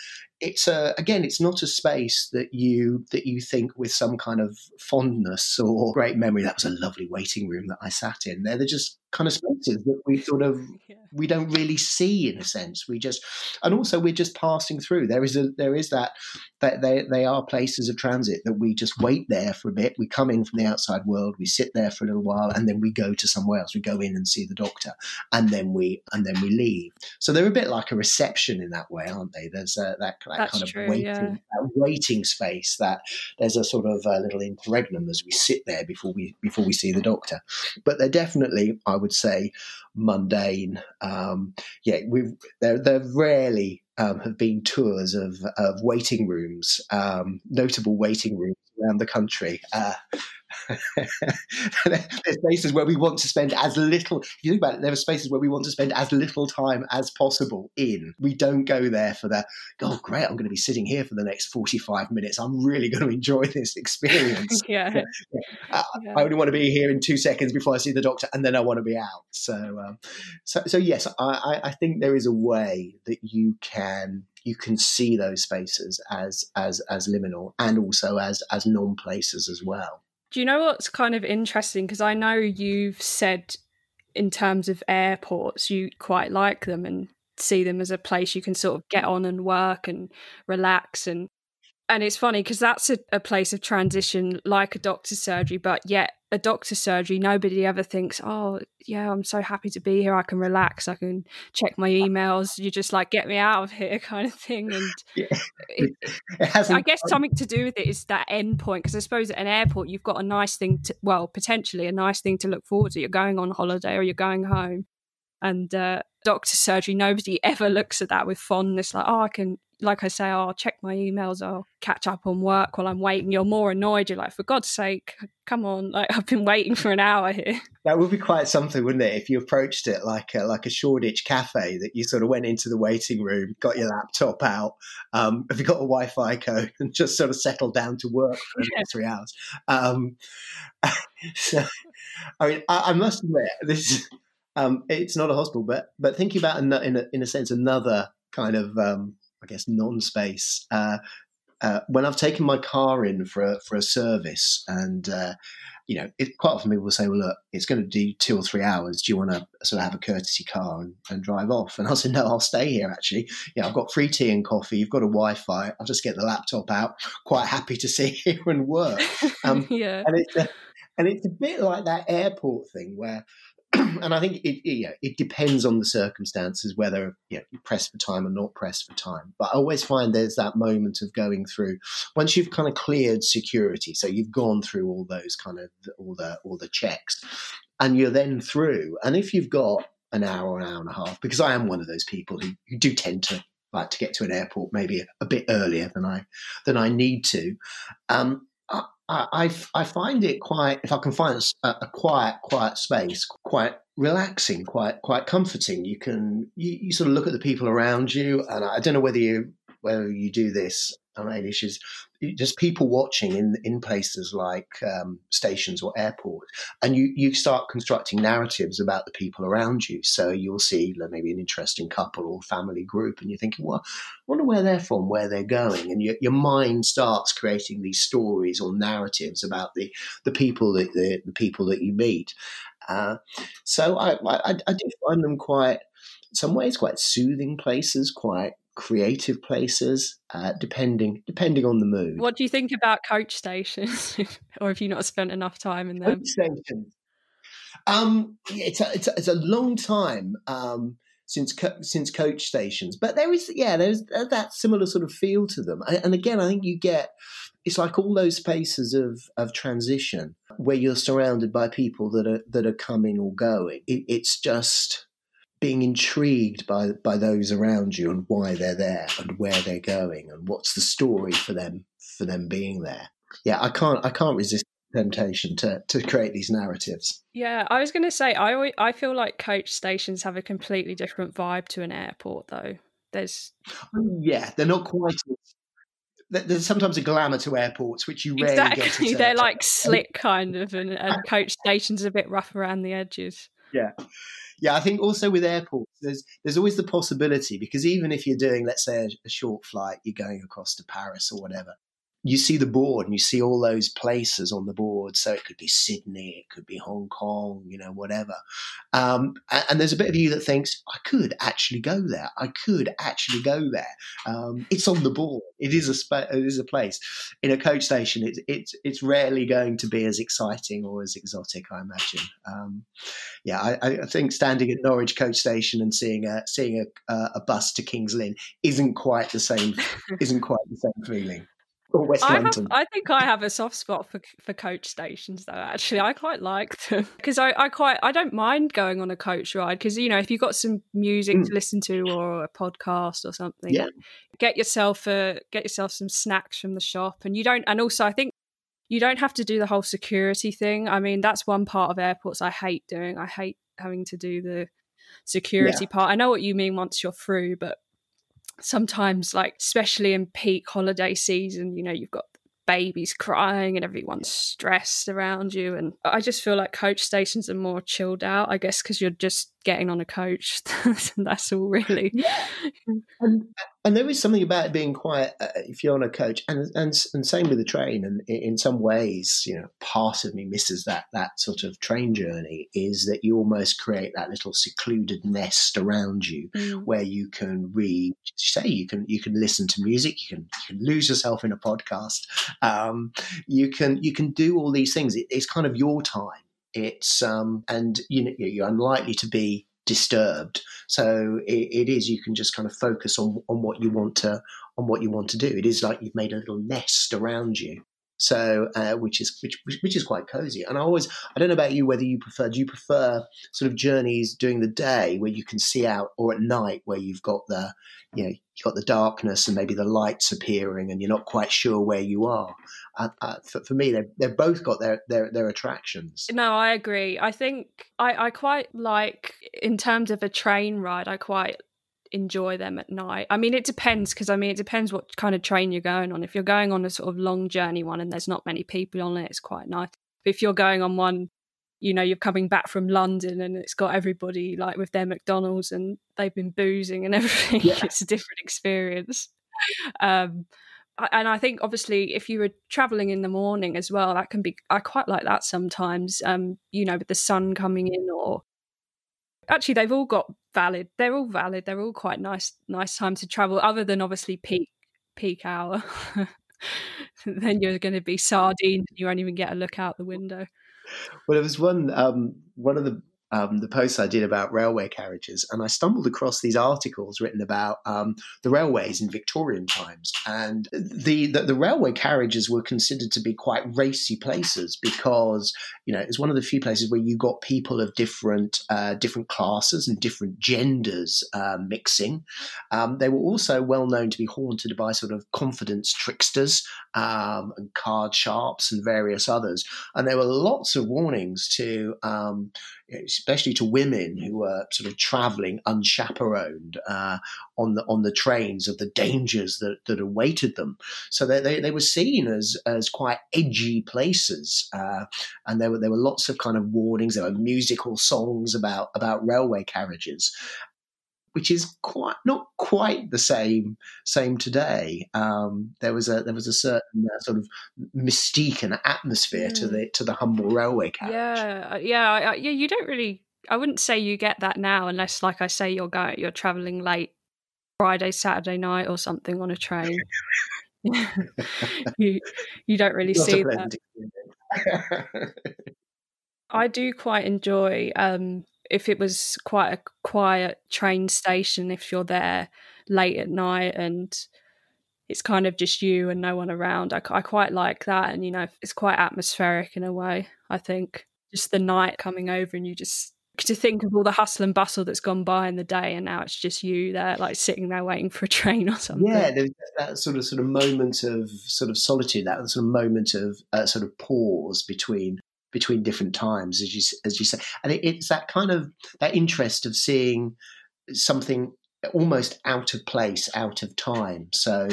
it's a, again, it's not a space that you that you think with some kind of fondness or great memory. That was a lovely waiting room that I sat in. They're just kind of spaces that we sort of yeah. we don't really see in a sense. We just and also we're just passing through. There is a there is that that they they are places of transit that we just wait there for a bit. We come in from the outside world, we sit there for a little while, and then we go to somewhere else. We go in and see the doctor, and then we and then we leave. So they're a bit like a reception in that way, aren't they? There's uh, that that That's kind true, waiting yeah. that waiting space. That there's a sort of a little interregnum as we sit there before we before we see the doctor. But they're definitely, I would say, mundane. Um, yeah, we there there rarely um, have been tours of of waiting rooms, um, notable waiting rooms around the country. Uh, there's spaces where we want to spend as little. If you think about it, there are spaces where we want to spend as little time as possible in. We don't go there for the. Oh, great! I'm going to be sitting here for the next 45 minutes. I'm really going to enjoy this experience. yeah. Uh, yeah. I only want to be here in two seconds before I see the doctor, and then I want to be out. So, um, so, so yes, I, I think there is a way that you can you can see those spaces as as as liminal and also as as non places as well. Do you know what's kind of interesting? Because I know you've said in terms of airports, you quite like them and see them as a place you can sort of get on and work and relax and and it's funny because that's a, a, place of transition like a doctor's surgery but yet a doctor's surgery nobody ever thinks oh yeah i'm so happy to be here. I can relax. I can check my emails. You just like get me out of here kind of thing and yeah. it, it i guess something to do with it is that end point because i suppose at an airport you've got a nice thing to well potentially a nice thing to look forward to. You're going on holiday or you're going home and uh, doctor surgery nobody ever looks at that with fondness like oh i can like I say, oh, I'll check my emails, I'll catch up on work while I'm waiting. You're more annoyed. You're like, for God's sake, come on! Like I've been waiting for an hour here. That would be quite something, wouldn't it? If you approached it like a, like a Shoreditch cafe, that you sort of went into the waiting room, got your laptop out, um, have you got a Wi-Fi code, and just sort of settled down to work for yeah. three hours. Um, so, I mean, I, I must admit, this um, it's not a hospital, but but thinking about in a, in a sense another kind of um, I guess, non-space. Uh, uh, when I've taken my car in for a, for a service, and uh, you know, it, quite often people will say, "Well, look, it's going to do two or three hours. Do you want to sort of have a courtesy car and, and drive off?" And I said, "No, I'll stay here. Actually, yeah, I've got free tea and coffee. You've got a Wi-Fi. I'll just get the laptop out. Quite happy to sit here and work." Um, yeah, and it's a, and it's a bit like that airport thing where and I think it, it, yeah, it depends on the circumstances whether you, know, you press for time or not press for time. But I always find there's that moment of going through once you've kind of cleared security, so you've gone through all those kind of all the all the checks, and you're then through. And if you've got an hour or an hour and a half, because I am one of those people who, who do tend to like to get to an airport maybe a, a bit earlier than I than I need to. Um, I, I, find it quite, if I can find a, a, quiet, quiet space, quite relaxing, quite, quite comforting. You can, you, you sort of look at the people around you, and I don't know whether you, whether you do this main issues, just people watching in in places like um, stations or airports, and you you start constructing narratives about the people around you. So you'll see maybe an interesting couple or family group, and you're thinking, well, I wonder where they're from, where they're going, and your your mind starts creating these stories or narratives about the the people that the, the people that you meet. Uh, so I, I I do find them quite some ways quite soothing places, quite creative places, uh, depending depending on the mood. What do you think about coach stations, or have you not spent enough time in them? Coach stations. Um, it's a, it's a, it's a long time um, since co- since coach stations, but there is yeah there's that similar sort of feel to them, and again I think you get it's like all those spaces of of transition where you're surrounded by people that are that are coming or going. It, it's just being intrigued by by those around you and why they're there and where they're going and what's the story for them for them being there. Yeah, I can't I can't resist temptation to to create these narratives. Yeah, I was going to say I I feel like coach stations have a completely different vibe to an airport though. There's oh, yeah, they're not quite there's sometimes a glamour to airports which you rarely exactly. get. They're like slick kind of, and, and coach stations a bit rough around the edges. Yeah, yeah. I think also with airports, there's there's always the possibility because even if you're doing, let's say, a, a short flight, you're going across to Paris or whatever, you see the board and you see all those places on the board. So it could be Sydney, it could be Hong Kong, you know, whatever. Um, and, and, there's a bit of you that thinks, I could actually go there. I could actually go there. Um, it's on the board. It is a spa- it is a place. In a coach station, it's it's it's rarely going to be as exciting or as exotic. I imagine. Um, yeah, I, I, think standing at Norwich coach station and seeing a seeing a, a bus to Kings Lynn isn't quite the same. isn't quite the same feeling or West I London. Have, I think I have a soft spot for for coach stations, though. Actually, I quite like them because I, I quite I don't mind going on a coach ride because you know if you've got some music mm. to listen to or a podcast or something, yeah. get yourself a get yourself some snacks from the shop, and you don't. And also, I think you don't have to do the whole security thing. I mean, that's one part of airports I hate doing. I hate having to do the security yeah. part. I know what you mean once you're through, but sometimes like especially in peak holiday season you know you've got babies crying and everyone's stressed around you and i just feel like coach stations are more chilled out i guess because you're just getting on a coach that's all really yeah. and, and there is something about being quiet uh, if you're on a coach and, and and same with the train and in some ways you know part of me misses that that sort of train journey is that you almost create that little secluded nest around you mm. where you can read say you can you can listen to music you can you can lose yourself in a podcast um, you can you can do all these things it, it's kind of your time it's um, and you know you're unlikely to be disturbed. So it, it is you can just kind of focus on on what you want to on what you want to do. It is like you've made a little nest around you. So, uh, which is which, which is quite cozy. And I always, I don't know about you, whether you prefer, do you prefer sort of journeys during the day where you can see out, or at night where you've got the, you know, you've got the darkness and maybe the lights appearing, and you're not quite sure where you are. Uh, uh, for, for, me, they've, they've both got their, their their attractions. No, I agree. I think I, I quite like in terms of a train ride. I quite enjoy them at night. I mean, it depends because I mean, it depends what kind of train you're going on. If you're going on a sort of long journey one and there's not many people on it, it's quite nice. But if you're going on one, you know, you're coming back from London and it's got everybody like with their McDonald's and they've been boozing and everything, yeah. it's a different experience. Um, and I think obviously if you were traveling in the morning as well, that can be I quite like that sometimes. Um, you know, with the sun coming in or actually they've all got valid they're all valid they're all quite nice nice time to travel other than obviously peak peak hour. Then you're going to be sardine you won't even get a look out the window. Well there was one um, one of the um, the posts I did about railway carriages, and I stumbled across these articles written about um, the railways in Victorian times. And the, the, the railway carriages were considered to be quite racy places because you know it's one of the few places where you got people of different uh, different classes and different genders uh, mixing. Um, they were also well known to be haunted by sort of confidence tricksters um, and card sharps and various others. And there were lots of warnings to um, especially to women who were sort of traveling unchaperoned uh, on the on the trains of the dangers that, that awaited them. So they, they, they were seen as as quite edgy places, uh, and there were there were lots of kind of warnings. There were musical songs about about railway carriages, which is quite not quite the same same today. Um, there was a there was a certain uh, sort of mystique and atmosphere mm. to the to the humble railway carriage. Yeah, uh, yeah, yeah. You don't really. I wouldn't say you get that now, unless, like I say, you're going you're traveling late Friday, Saturday night, or something on a train. you you don't really not see that. I do quite enjoy um, if it was quite a quiet train station, if you're there late at night and it's kind of just you and no one around, I, I quite like that. And, you know, it's quite atmospheric in a way, I think. Just the night coming over and you just to think of all the hustle and bustle that's gone by in the day, and now it's just you there, like sitting there waiting for a train or something. Yeah, that sort of sort of moment of sort of solitude, that sort of moment of uh, sort of pause between between different times, as you as you say, and it, it's that kind of that interest of seeing something almost out of place, out of time. So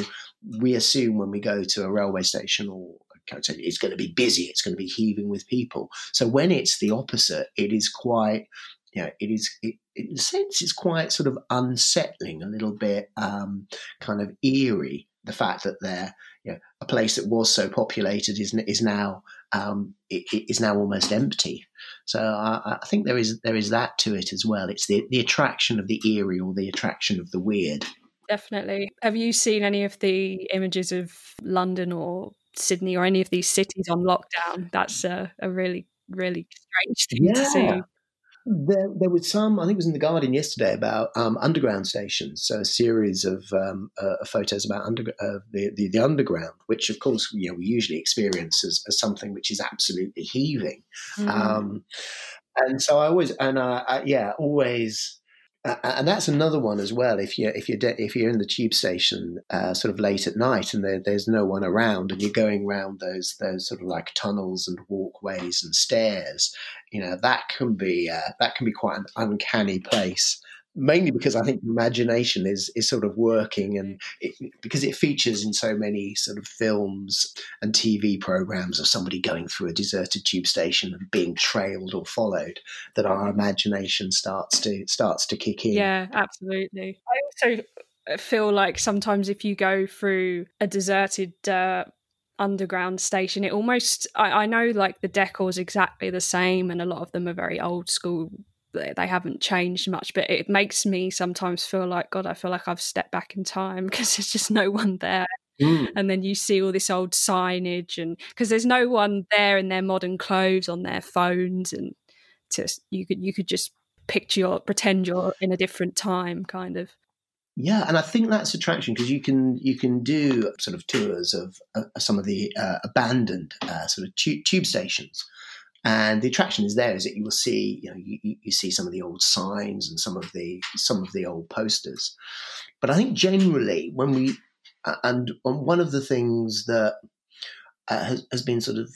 we assume when we go to a railway station or it's going to be busy, it's going to be heaving with people. So when it's the opposite, it is quite, you know, it is, it, in a sense, it's quite sort of unsettling, a little bit um, kind of eerie. The fact that they're, you know, a place that was so populated is is now um, it, it is now almost empty. So I, I, think there is there is that to it as well. It's the the attraction of the eerie or the attraction of the weird. Definitely. Have you seen any of the images of London or Sydney or any of these cities on lockdown? That's a, a really, really strange thing yeah. to see. There, there was some. I think it was in the Guardian yesterday about um, underground stations. So a series of um, uh, photos about under, uh, the, the, the underground, which of course you know we usually experience as, as something which is absolutely heaving. Mm. Um, and so I always and uh, I, yeah, always and that's another one as well. If you're if you're de- if you're in the tube station uh, sort of late at night and there, there's no one around, and you're going around those those sort of like tunnels and walkways and stairs, you know that can be uh, that can be quite an uncanny place mainly because I think imagination is is sort of working, and it, because it features in so many sort of films and TV programs of somebody going through a deserted tube station and being trailed or followed, that our imagination starts to starts to kick in. Yeah, absolutely. I also feel like sometimes if you go through a deserted. Uh, underground station it almost I, I know like the decor is exactly the same and a lot of them are very old school they haven't changed much, but it makes me sometimes feel like, God, I feel like I've stepped back in time because there's just no one there. Mm. And then you see all this old signage, and because there's no one there in their modern clothes on their phones, and just you could you could just picture your pretend you're in a different time, kind of. Yeah, and I think that's attraction because you can you can do sort of tours of uh, some of the uh, abandoned uh, sort of tube stations and the attraction is there is that you will see you know you, you see some of the old signs and some of the some of the old posters. But i think generally when we and one of the things that uh, has, has been sort of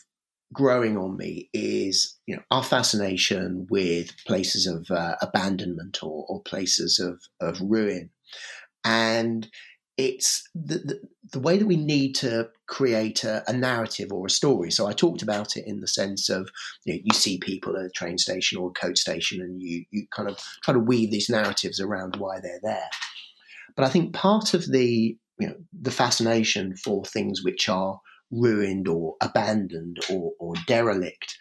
growing on me is you know our fascination with places of uh, abandonment or, or places of, of ruin. And it's the, the, the, way that we need to create a, a, narrative or a story. So I talked about it in the sense of you, know, you see people at a train station or a coach station and you, you kind of try to weave these narratives around why they're there. But I think part of the you know the fascination for things which are ruined or abandoned or, or derelict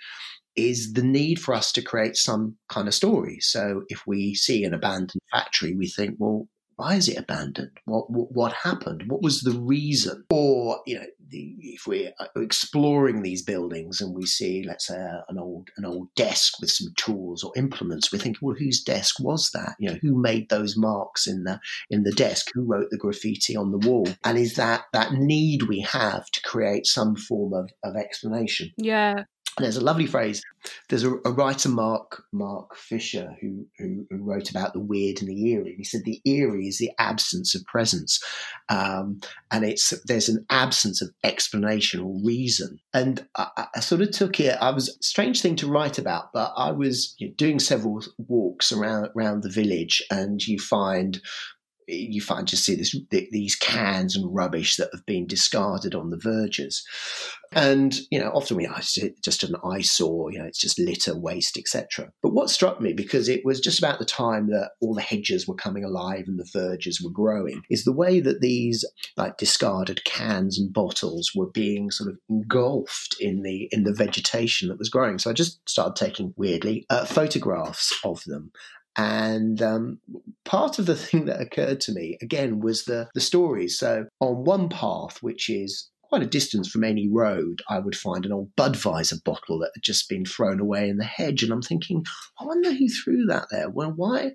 is the need for us to create some kind of story. So if we see an abandoned factory, we think, well, why is it abandoned? What, what, what happened? What was the reason? Or you know, the, if we're uh, exploring these buildings and we see, let's say, an old an old desk with some tools or implements, we're thinking, well, whose desk was that? You know, who made those marks in the in the desk? Who wrote the graffiti on the wall? And is that that need we have to create some form of, of explanation? Yeah, there's a lovely phrase. There's a, a, writer, Mark Mark Fisher, who, who, who wrote about the weird and the eerie. He said the eerie is the absence of presence, um, and it's there's an absence of explanation or reason. And I, I, sort of took it. I was strange thing to write about, but I was you know, doing several walks around around the village, and you find you find to see this, these cans and rubbish that have been discarded on the verges. And, you know, often we it's just an eyesore, you know, it's just litter, waste, etc. But what struck me, because it was just about the time that all the hedges were coming alive and the verges were growing, is the way that these like discarded cans and bottles were being sort of engulfed in the in the vegetation that was growing. So I just started taking weirdly uh, photographs of them and um, part of the thing that occurred to me again was the the stories. So on one path, which is quite a distance from any road, I would find an old Budweiser bottle that had just been thrown away in the hedge, and I'm thinking, I wonder who threw that there. Well, why,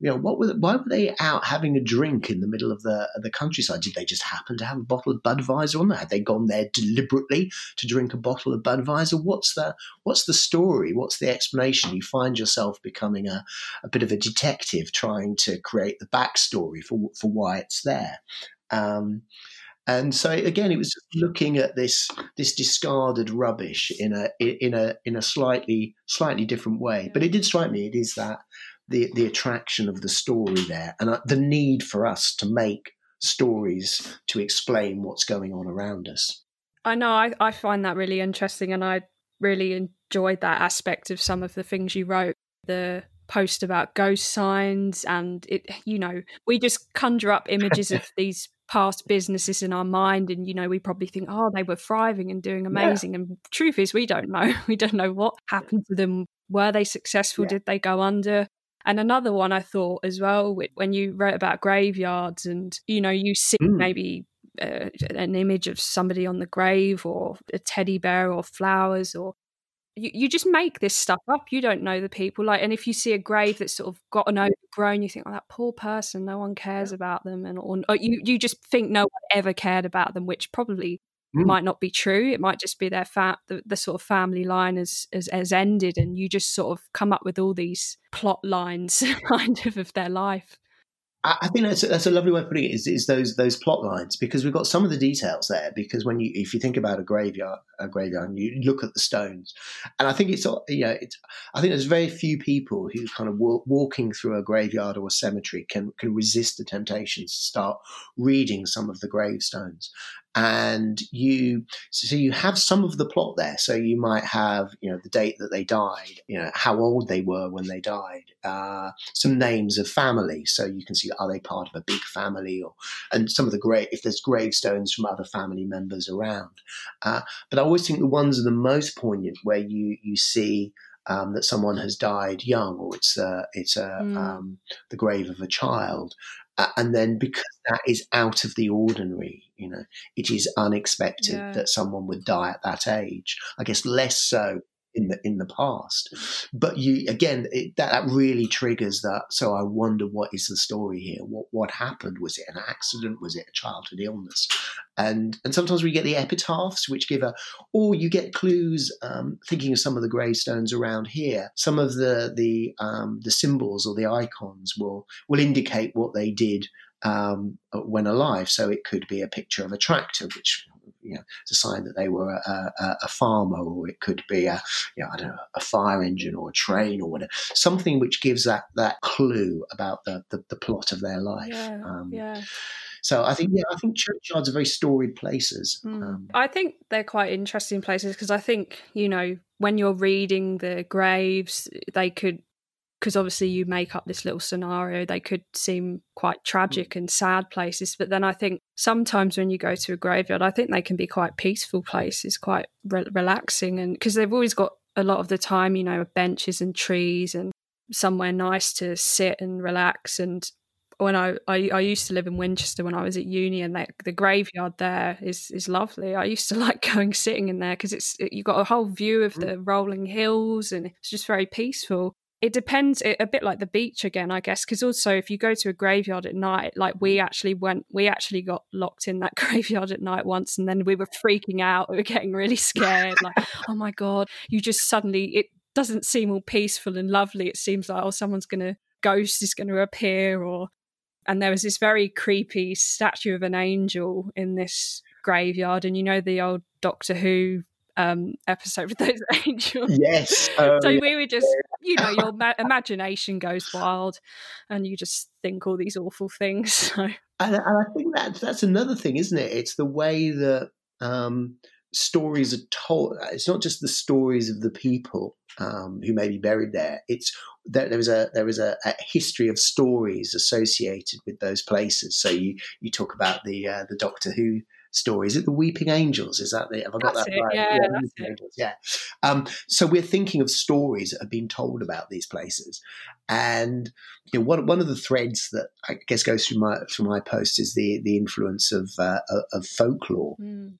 you know, what were why were they out having a drink in the middle of the of the countryside? Did they just happen to have a bottle of Budweiser on there? Had they gone there deliberately to drink a bottle of Budweiser? What's the what's the story? What's the explanation? You find yourself becoming a, a bit of a detective trying to create the backstory for for why it's there. Um, and so again, it was looking at this this discarded rubbish in a in a in a slightly slightly different way. But it did strike me it is that the the attraction of the story there and uh, the need for us to make stories to explain what's going on around us. I know I, I find that really interesting, and I really enjoyed that aspect of some of the things you wrote. The post about ghost signs and it you know we just conjure up images of these past businesses in our mind and you know we probably think oh they were thriving and doing amazing yeah. and truth is we don't know we don't know what happened to them were they successful yeah. did they go under and another one i thought as well when you wrote about graveyards and you know you see mm. maybe uh, an image of somebody on the grave or a teddy bear or flowers or you, you just make this stuff up. You don't know the people. Like, and if you see a grave that's sort of gotten overgrown, you think, "Oh, that poor person. No one cares about them," and or, or you you just think no one ever cared about them, which probably mm. might not be true. It might just be their fa- the, the sort of family line has, has has ended, and you just sort of come up with all these plot lines, kind of, of their life. I think that's a, that's a lovely way of putting it. Is, is those those plot lines because we've got some of the details there. Because when you if you think about a graveyard, a graveyard, you look at the stones, and I think it's uh, you know it's I think there's very few people who kind of walk, walking through a graveyard or a cemetery can can resist the temptations to start reading some of the gravestones and you so you have some of the plot there. So you might have you know the date that they died you know how old they were when they died uh, some names of family. So you can see are they part of a big family or and some of the great if there's gravestones from other family members around. Uh, but i always think the ones are the most poignant where you you see um, that someone has died young, or it's uh, it's a, mm. um, the grave of a child, uh, and then because that is out of the ordinary, you know, it is unexpected yeah. that someone would die at that age. I guess less so in the in the past. But you again, it, that, that really triggers that. So I wonder what is the story here? What what happened? Was it an accident? Was it a childhood illness? And and sometimes we get the epitaphs, which give a, or you get clues. Um, thinking of some of the gravestones around here, some of the the um, the symbols or the icons will will indicate what they did um, when alive. So it could be a picture of a tractor, which you know, it's a sign that they were a, a, a, farmer, or it could be a, you know, I don't know, a fire engine or a train or whatever, something which gives that that clue about the the, the plot of their life. Yeah, um, yeah. So I think yeah, I think churchyards are very storied places. Mm. Um, I think they're quite interesting places because I think you know when you're reading the graves, they could because obviously you make up this little scenario, they could seem quite mm. tragic and sad places. But then I think sometimes when you go to a graveyard, I think they can be quite peaceful places, quite re- relaxing. And because they've always got a lot of the time, you know, benches and trees and somewhere nice to sit and relax. And when I, I, I used to live in Winchester when I was at uni, and the graveyard there is is lovely. I used to like going sitting in there because it's it, you got a whole view of mm. the rolling hills, and it's just very peaceful it depends a bit like the beach again i guess because also if you go to a graveyard at night like we mm. actually went we actually got locked in that graveyard at night once and then we were freaking out we were getting really scared like oh my god you just suddenly it doesn't seem all peaceful and lovely it seems like oh someone's gonna ghost is gonna appear or and there was this very creepy statue of an angel in this graveyard and you know the old doctor who um, episode with those angels. Yes. Um, so we were just, you know, your ma- imagination goes wild, and you just think all these awful things. So. And, and I think that that's another thing, isn't it? It's the way that um, stories are told. It's not just the stories of the people um, who may be buried there. It's there, there is a there is a, a, history of stories associated with those places. So you you talk about the uh, the Doctor Who story. Is it the Weeping Angels? Is that the? Have I got that's that it, right? Yeah, yeah, Angels. Yeah. Um, so we're thinking of stories that have been told about these places, and you know, one one of the threads that I guess goes through my through my post is the the influence of uh, of folklore. Mm.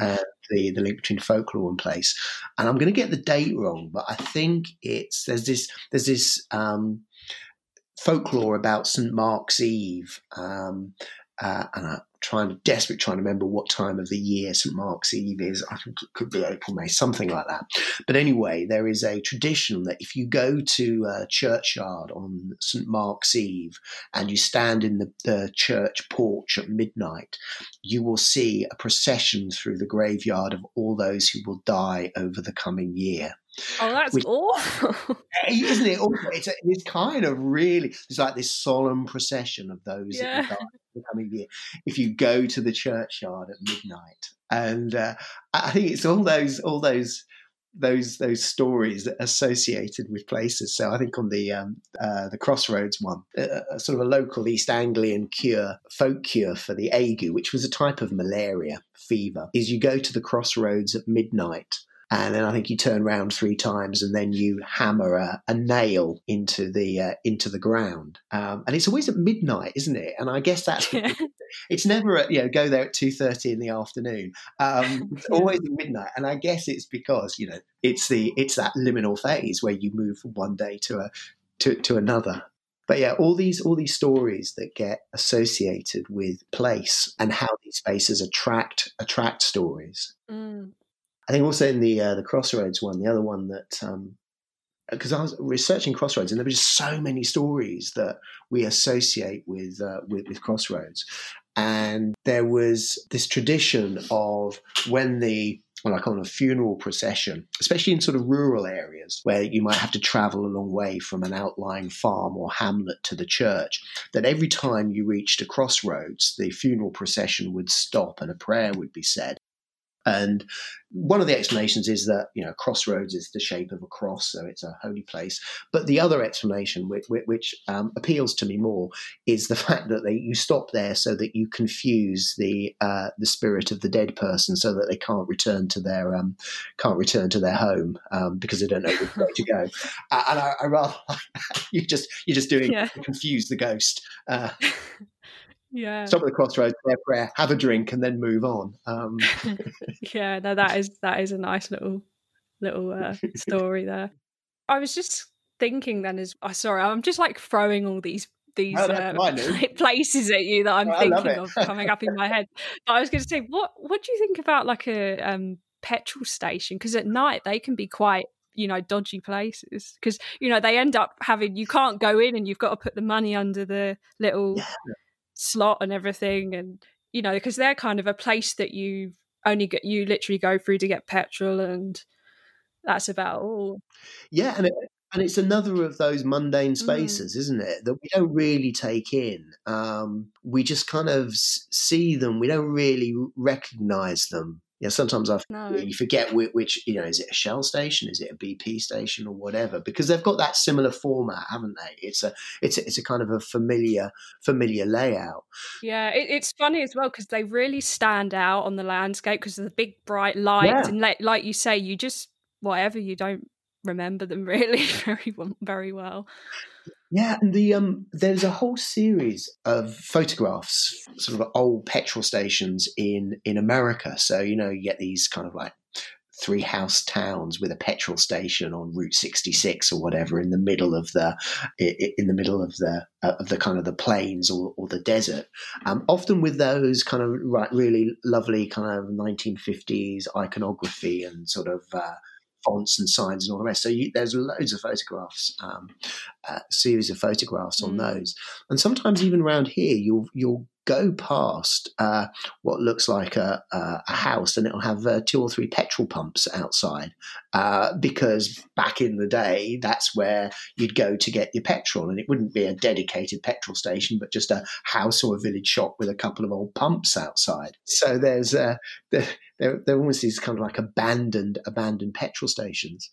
uh, the the link between folklore and place. And I'm going to get the date wrong, but I think it's there's this there's this um, folklore about St Mark's Eve, um, uh, and I'm trying desperate trying to remember what time of the year St Mark's Eve is. I think it could be April, May, something like that. But anyway, there is a tradition that if you go to a churchyard on St Mark's Eve and you stand in the, the church porch at midnight, you will see a procession through the graveyard of all those who will die over the coming year. Oh, that's Which, awful. Isn't it? It's, a, it's kind of really, it's like this solemn procession of those yeah. that the coming year. If you go to the churchyard at midnight, and uh, I think it's all those, all those, those those stories associated with places. So I think on the um, uh, the Crossroads one, uh, sort of a local East Anglian cure, folk cure for the ague, which was a type of malaria fever, is you go to the Crossroads at midnight and then I think you turn around three times, and then you hammer a, a nail into the uh, into the ground. Um, and it's always at midnight, isn't it? And I guess that's yeah. it's never at you know go there at two thirty in the afternoon. Um, it's always at midnight, and I guess it's because you know it's the it's that liminal phase where you move from one day to a to, to another but yeah, all these all these stories that get associated with place and how these spaces attract attract stories. Mm. I think also in the uh, the Crossroads one, the other one that because um, I was researching Crossroads, and there were just so many stories that we associate with, uh, with, with Crossroads, and there was this tradition of when the well, like on a funeral procession, especially in sort of rural areas where you might have to travel a long way from an outlying farm or hamlet to the church, that every time you reached a crossroads, the funeral procession would stop and a prayer would be said. And one of the explanations is that you know crossroads is the shape of a cross, so it's a holy place. But the other explanation, which, which um, appeals to me more, is the fact that they, you stop there so that you confuse the uh, the spirit of the dead person, so that they can't return to their um, can't return to their home um, because they don't know which way to go. Uh, and I, I rather you just you're just doing yeah. confuse the ghost. Uh, yeah. Stop at the crossroads prayer prayer have a drink and then move on. Um. yeah no that is that is a nice little little uh, story there. I was just thinking then as oh, sorry i'm just like throwing all these these oh, uh, places at you that i'm oh, thinking of coming up in my head. But i was going to say what what do you think about like a um, petrol station? Because at night they can be quite you know dodgy places. Because you know they end up having you can't go in and you've got to put the money under the little yeah slot and everything and you know because they're kind of a place that you only get you literally go through to get petrol and that's about all yeah and it, and it's another of those mundane mm. spaces, mm. isn't it, that we don't really take in. Um, we just kind of see them. We don't really recognize them yeah, sometimes I no. you forget which, which, you know, is it a Shell station, is it a BP station, or whatever? Because they've got that similar format, haven't they? It's a it's a, it's a kind of a familiar familiar layout. Yeah, it, it's funny as well because they really stand out on the landscape because of the big bright lights, yeah. and like, like you say, you just whatever you don't remember them really very very well. Yeah, and the um, there's a whole series of photographs, sort of old petrol stations in in America. So you know, you get these kind of like three house towns with a petrol station on Route 66 or whatever in the middle of the in the middle of the uh, of the kind of the plains or, or the desert. Um, often with those kind of right, really lovely kind of 1950s iconography and sort of uh, fonts and signs and all the rest. So you, there's loads of photographs, um, uh, series of photographs on mm. those, and sometimes even around here, you'll you'll go past uh, what looks like a, a, a house and it'll have uh, two or three petrol pumps outside uh, because back in the day that's where you'd go to get your petrol and it wouldn't be a dedicated petrol station but just a house or a village shop with a couple of old pumps outside so there's uh, there, there, there almost these kind of like abandoned abandoned petrol stations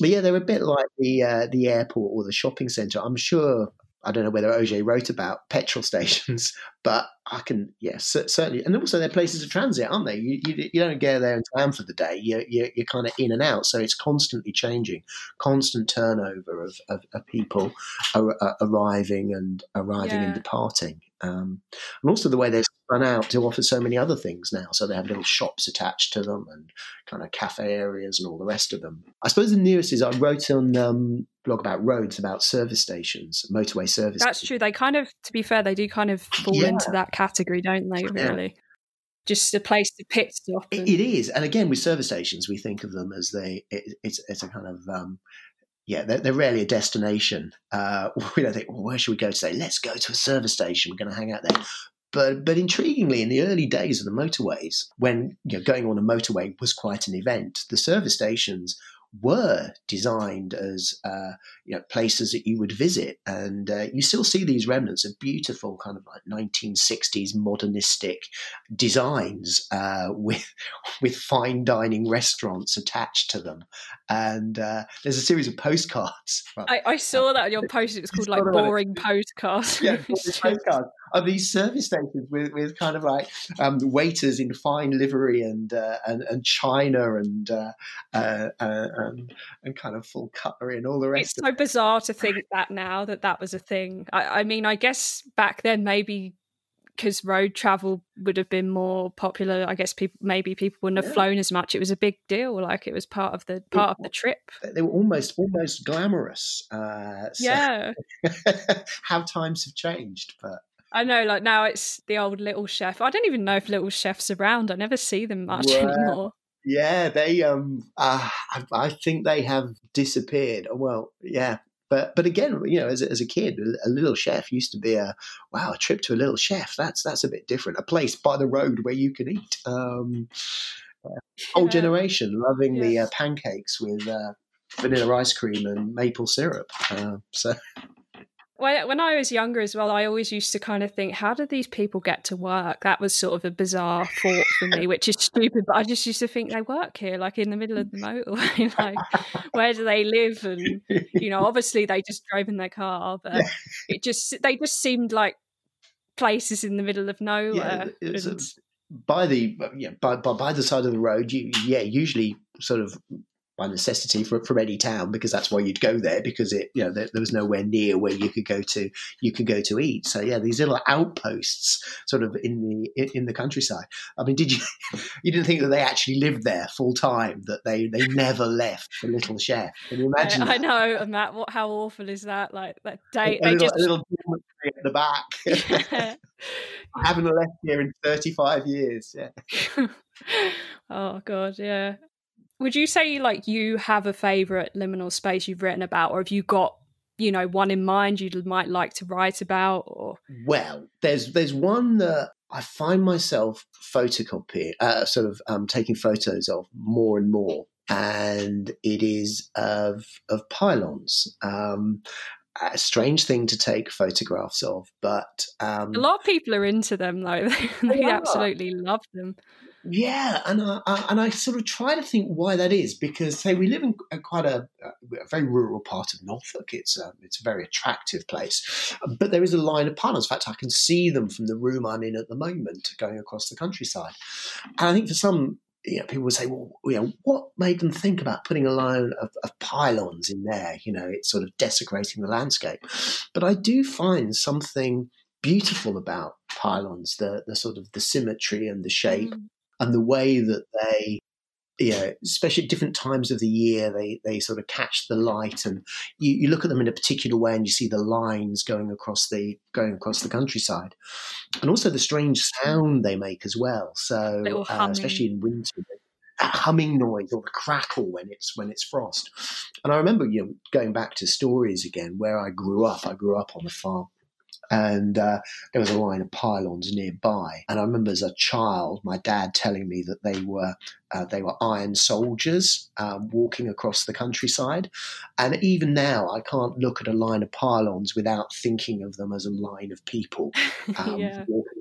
but yeah they're a bit like the uh, the airport or the shopping centre i'm sure I don't know whether Augé wrote about petrol stations, but I can, yes, yeah, certainly. And also, they're places of transit, aren't they? You, you, you don't go there and town for the day. You're, you're, you're, kind of in and out. So it's constantly changing, constant turnover of, of, of people ar- arriving and arriving yeah. and departing. Um, and also the way they're spun out to offer so many other things now. So they have little shops attached to them and kind of cafe areas and all the rest of them. I suppose the nearest is I wrote on um, blog about roads about service stations, motorway service. That's stations. true. They kind of, to be fair, they do kind of fall Yeah. into that category, don't they? Yeah. Really, just a place to pit stop. And- it is, and again with service stations, we think of them as they. It, it's it's a kind of um, yeah, they're, they're rarely a destination. Uh, we don't think, well, where should we go today? Let's go to a service station. We're going to hang out there. But but intriguingly, in the early days of the motorways, when you know, going on a motorway was quite an event, the service stations were designed as uh, you know places that you would visit, and uh, you still see these remnants of beautiful kind of like 1960s modernistic designs uh, with with fine dining restaurants attached to them, and uh, there's a series of postcards. Well, I, I saw that on your post. It was called like got on it. boring postcards. yeah, these postcards of these service stations with, with kind of like um, waiters in fine livery and uh, and, and china and uh, uh, uh, um, and kind of full cutlery and all the it's rest. of so bizarre to think that now that that was a thing. I, I mean, I guess back then maybe because road travel would have been more popular. I guess people maybe people wouldn't have Yeah. flown as much. It was a big deal. Like it was part of the part of the trip. They were almost almost glamorous. Uh, so Yeah, how times have changed, but I know. Like now it's the old Little Chef. I don't even know if Little Chef's around. I never see them much Well, anymore. Yeah, they um uh, I, I think they have disappeared. Well, yeah. But but again, you know, as a, as a kid, a little chef used to be a wow, a trip to a little chef. That's that's a bit different. A place by the road where you can eat. Um, yeah. Whole generation loving the uh, pancakes with uh, vanilla ice cream and maple syrup. Uh, so When, when I was younger as well, I always used to kind of think, how do these people get to work? That was sort of a bizarre thought for me, which is stupid, but I just used to think they work here, like in the middle of the motorway. like, where do they live? And, you know, obviously they just drove in their car, but it just, they just seemed like places in the middle of nowhere. it's, And- it's by the yeah by, by by the side of the road. You yeah usually sort of by necessity for, from any town because that's why you'd go there because it you know there, there was nowhere near where you could go to you could go to eat so yeah these little outposts sort of in the in, the countryside i mean did you you didn't think that they actually lived there full time that they they never left the little chef can you imagine I, I know, and that what how awful is that? Like that day, a, they little, just a little dormitory at the back Yeah. I haven't left here in 35 years yeah oh god, yeah. Would you say like you have a favorite liminal space you've written about, or have you got you know one in mind you might like to write about? Or Well, there's there's one that I find myself photocopying, uh, sort of um, taking photos of more and more, and it is of of pylons. Um, a strange thing to take photographs of, but um, a lot of people are into them though; they, They absolutely love them. Yeah, and I, I, and I sort of try to think why that is because say we live in quite a, a very rural part of Norfolk. It's a, it's a very attractive place, but there is a line of pylons. In fact, I can see them from the room I'm in at the moment, going across the countryside. And I think for some, you know, people would say, well, you know, what made them think about putting a line of, of pylons in there? You know, it's sort of desecrating the landscape. But I do find something beautiful about pylons, the the sort of the symmetry and the shape Mm. And the way that they you know, especially at different times of the year, they, they sort of catch the light, and you, you look at them in a particular way, and you see the lines going across the going across the countryside, and also the strange sound they make as well. So, uh, especially in winter, that humming noise or the crackle when it's when it's frost. And I remember, you know, going back to stories again where I grew up. I grew up on a farm, and uh, there was a line of pylons nearby. And I remember as a child, my dad telling me that they were uh, they were iron soldiers um, walking across the countryside. And even now, I can't look at a line of pylons without thinking of them as a line of people um, yeah, walking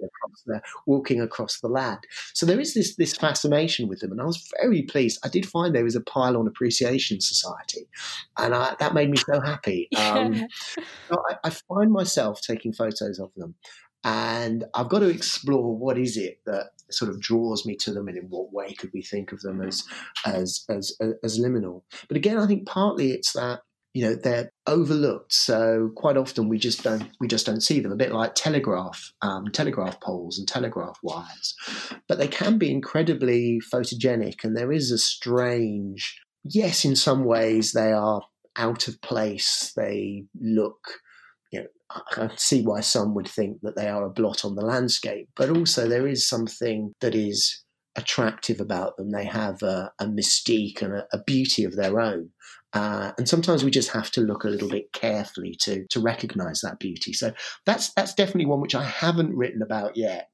the walking across the land. So there is this this fascination with them, and I was very pleased. I did find there was a pylon appreciation society, and I, that made me so happy. Um, so I, I find myself taking photos of them, and I've got to explore what is it that sort of draws me to them, and in what way could we think of them as as as as liminal. But again, I think partly it's that you know they're overlooked. So quite often we just don't we just don't see them. A bit like telegraph um, telegraph poles and telegraph wires. But they can be incredibly photogenic and there is a strange yes in some ways they are out of place. They look you know I can see why some would think that they are a blot on the landscape but also there is something that is attractive about them. They have a, a mystique and a, a beauty of their own uh, and sometimes we just have to look a little bit carefully to to recognize that beauty. So that's that's definitely one which I haven't written about yet.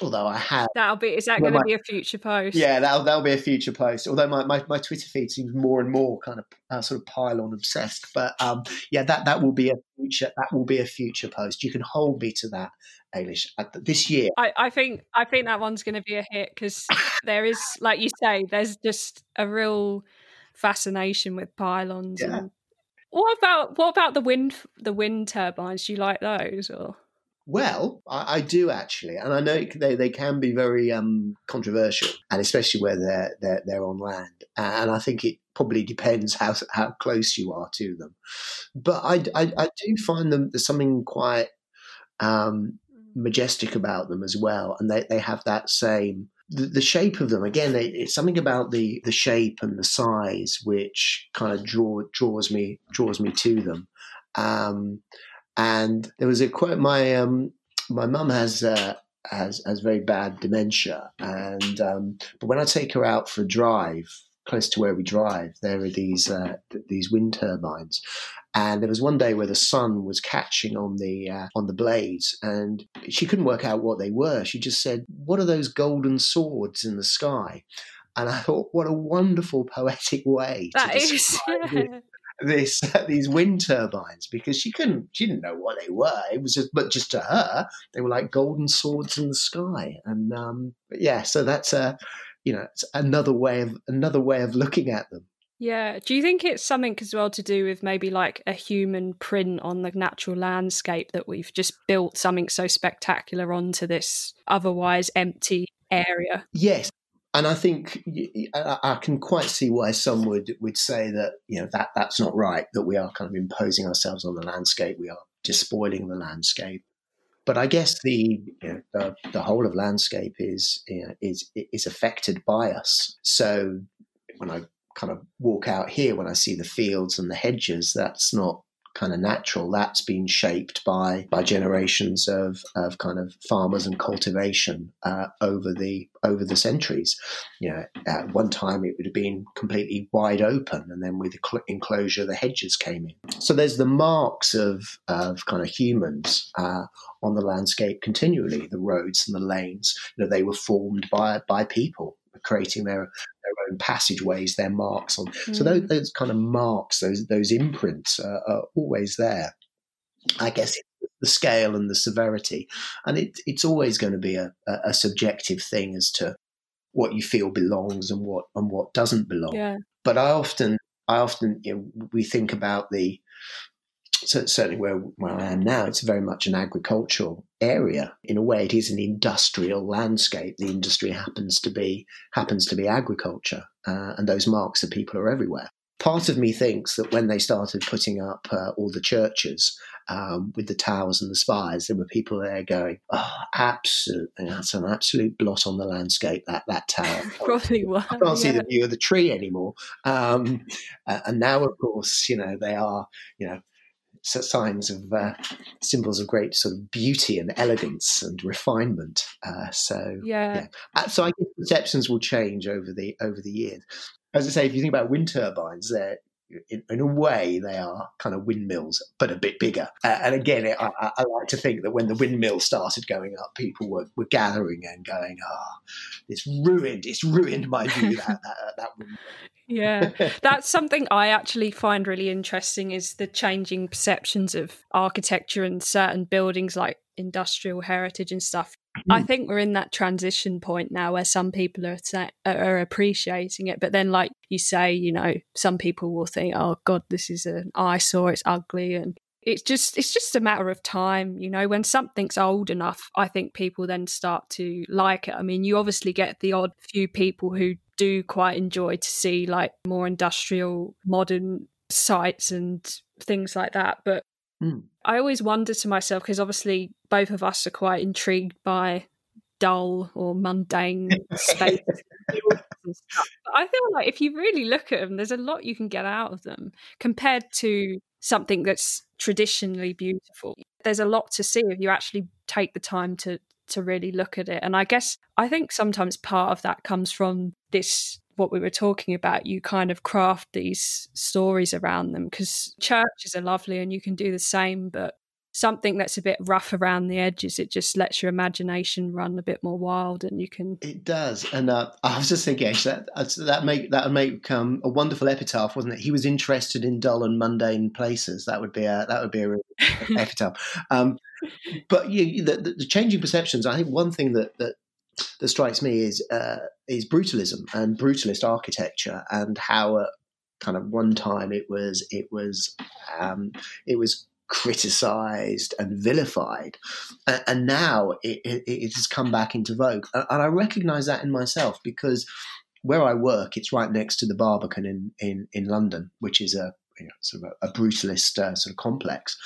Although I have, that'll be is that well, going to be a future post? Yeah, that'll that'll be a future post. Although my, my, my Twitter feed seems more and more kind of uh, sort of pylon obsessed, but um, yeah, that that will be a future that will be a future post. You can hold me to that, Ailish. This year, I, I think I think that one's going to be a hit because there is, like you say, there's just a real fascination with pylons. Yeah. And what about what about the wind the wind turbines? Do you like those or? Well, I, I, do actually, and I know they, they can be very um, controversial, and especially where they're they're, they're on land. And I think it probably depends how how close you are to them. But I, I, I do find them there's something quite um, majestic about them as well, and they, they have that same the, the shape of them again it, it's something about the the shape and the size which kind of draw draws me draws me to them. Um, and there was a quote my um, my mum has uh, has has very bad dementia and um, but when I take her out for a drive close to where we drive there are these uh, these wind turbines and there was one day where the sun was catching on the uh, on the blades, and she couldn't work out what they were. She just said, "What are those golden swords in the sky?" And I thought, what a wonderful poetic way that to describe is. this uh, these wind turbines because she couldn't she didn't know what they were it was just but just to her they were like golden swords in the sky and um yeah so that's a you know it's another way of another way of looking at them yeah. Do you think it's something as well to do with maybe like a human print on the natural landscape that we've just built something so spectacular onto this otherwise empty area? Yes. And I think I can quite see why some would, would say that you know that that's not right. That we are kind of imposing ourselves on the landscape. We are despoiling the landscape. But I guess the you know, the, the, whole of landscape is you know, is is affected by us. So when I kind of walk out here when I see the fields and the hedges, that's not kind of natural. That's been shaped by by generations of, of kind of farmers and cultivation uh, over the over the centuries. You know, at one time it would have been completely wide open, and then with the enclosure, the hedges came in. So there's the marks of of kind of humans uh, on the landscape continually. The roads and the lanes, you know, they were formed by by people creating their their own passageways, their marks on. Mm. So those, those, kind of marks, those those imprints are, are always there. I guess the scale and the severity, and it, it's always going to be a, a, a, subjective thing as to what you feel belongs and what and what doesn't belong. Yeah. But I often, I often, you know, we think about the so certainly where, where I am now, it's very much an agricultural area. In a way, it is an industrial landscape. The industry happens to be happens to be agriculture, uh, and those marks of people are everywhere. Part of me thinks that when they started putting up uh, all the churches um, with the towers and the spires, there were people there going, "Oh, absolutely, that's an absolute blot on the landscape." That that tower probably was. I can't yeah. see the view of the tree anymore. Um, uh, and now, of course, you know they are, you know, signs of uh, symbols of great sort of beauty and elegance and refinement. Uh, so yeah. yeah. Uh, so I guess perceptions will change over the over the years. As I say, if you think about wind turbines, they're in, in, a way, they are kind of windmills, but a bit bigger. Uh, and again, I, I, like to think that when the windmill started going up, people were, were gathering and going, "Ah, oh, it's ruined! It's ruined my view that that, that windmill." Yeah. That's something i actually find really interesting is the changing perceptions of architecture and certain buildings like industrial heritage and stuff. Mm. i think we're in that transition point now where some people are are appreciating it but then like you say you know some people will think oh god this is an eyesore it's ugly and it's just it's just a matter of time you know? When something's old enough i think people then start to like it. I mean you obviously get the odd few people who do quite enjoy to see like more industrial modern sites and things like that. But Mm. I always wonder to myself because obviously both of us are quite intrigued by dull or mundane space. I feel like if you really look at them, there's a lot you can get out of them compared to something that's traditionally beautiful. There's a lot to see if you actually take the time to to really look at it. And I guess I think sometimes part of that comes from this what we were talking about, you kind of craft these stories around them because churches are lovely and you can do the same, but something that's a bit rough around the edges, it just lets your imagination run a bit more wild and you can. It does. And uh, I was just thinking, actually, that, that make that would make um, a wonderful epitaph, wasn't it? He was interested in dull and mundane places. That would be a that would be a real epitaph. Um, but you, the, the, changing perceptions. I think one thing that that that strikes me is uh, is brutalism and brutalist architecture and how at kind of one time it was it was um, it was criticized and vilified and, and now it, it, it, has come back into vogue and I recognize that in myself because where I work it's right next to the Barbican in, in, in London which is a you know, sort of a, a brutalist uh, sort of complex.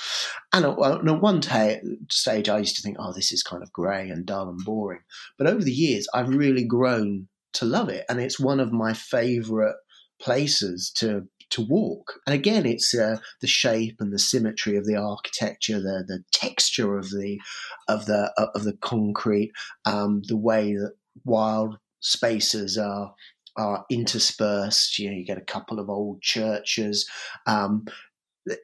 And at, at one t- stage, I used to think, oh, this is kind of grey and dull and boring. But over the years, I've really grown to love it, and it's one of my favourite places to to walk. And again, it's uh, the shape and the symmetry of the architecture, the the texture of the of the of the concrete, um, the way that wild spaces are are interspersed. You know, you get a couple of old churches. Um,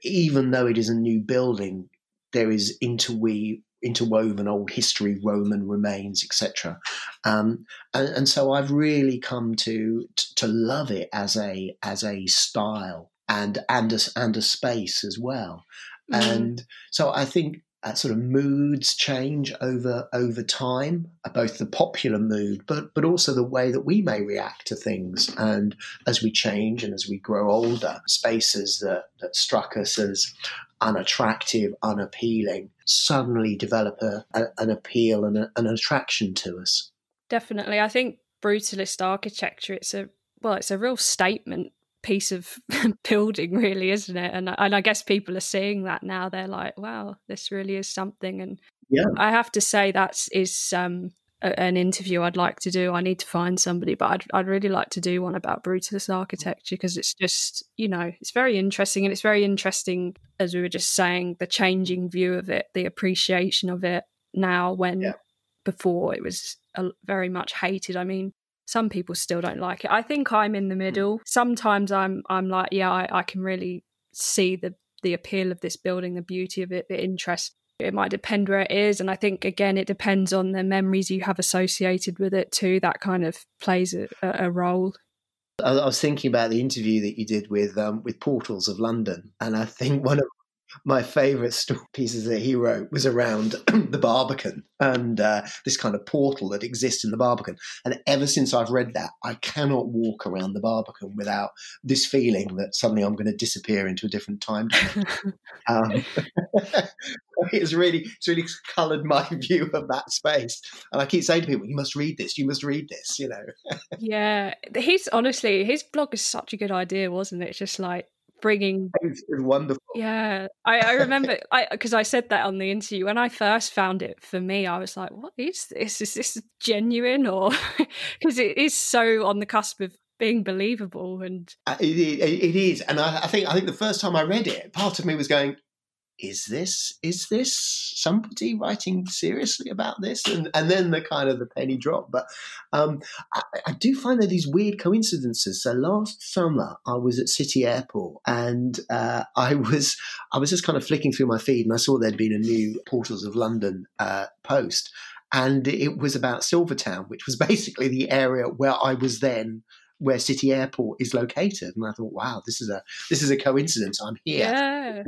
even though it is a new building, there is interweave, interwoven old history, Roman remains, etc. Um, and, and, so I've really come to to love it as a as a style and and a, and a space as well. Mm. And so I think uh, sort of moods change over over time, uh, both the popular mood, but but also the way that we may react to things. And as we change and as we grow older, spaces that, that struck us as unattractive, unappealing, suddenly develop a, a, an appeal and a, an attraction to us. Definitely, I think brutalist architecture. It's a well, it's a real statement piece of building, really, isn't it? And and I guess people are seeing that now. They're like, wow, this really is something. And yeah, I have to say that is um, a, an interview I'd like to do. I need to find somebody, but I'd I'd really like to do one about brutalist architecture because it's just you know it's very interesting and it's very interesting as we were just saying the changing view of it, the appreciation of it now when. Yeah. Before it was very much hated. I mean, some people still don't like it. I think I'm in the hmm. middle. Sometimes I'm I'm like, yeah, I, I can really see the the appeal of this building, the beauty of it, the interest. It might depend where it is, and I think again it depends on the memories you have associated with it too. That kind of plays a, a role. I was thinking about the interview that you did with um, with Portals of London, and I think one of my favourite pieces that he wrote was around the Barbican and uh, this kind of portal that exists in the Barbican. And ever since I've read that, I cannot walk around the Barbican without this feeling that suddenly I'm going to disappear into a different time. um, it's really, it's really coloured my view of that space. And I keep saying to people, "You must read this. You must read this." You know. yeah, he's honestly his blog is such a good idea, wasn't it? It's just like bringing it's, wonderful. Yeah i, I remember i because i said that on the interview when i first found it for me i was like what is this? Is this genuine? Or because it is so on the cusp of being believable and uh, it, it, it is and I, I think i think the first time i read it part of me was going is this is this somebody writing seriously about this? And, and then the kind of the penny drop. But um, I, I, do find there these weird coincidences. So last summer i was at city airport and uh, i was i was just kind of flicking through my feed and i saw there'd been a new portals of london uh, post. And it was about silvertown which was basically the area where i was then where City Airport is located. And I thought, wow, this is a this is a coincidence. I'm here. Yeah.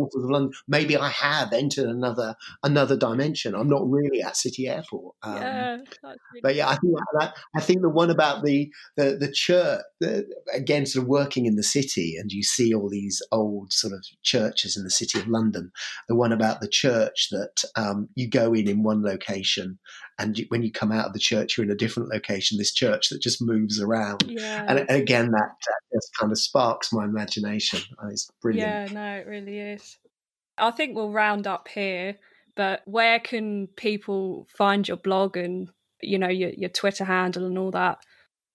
Maybe I have entered another another dimension. I'm not really at City Airport. Um, yeah, really but yeah, I think that, I think the one about the the the church the, again, sort of working in the city, and you see all these old sort of churches in the city of London. The one about the church that um, you go in in one location, and you, when you come out of the church, you're in a different location. This church that just moves around, yeah. and and again, that, that just kind of sparks my imagination. It's brilliant. Yeah, no, it really is. I think we'll round up here. But where can people find your blog and you know your, your Twitter handle and all that?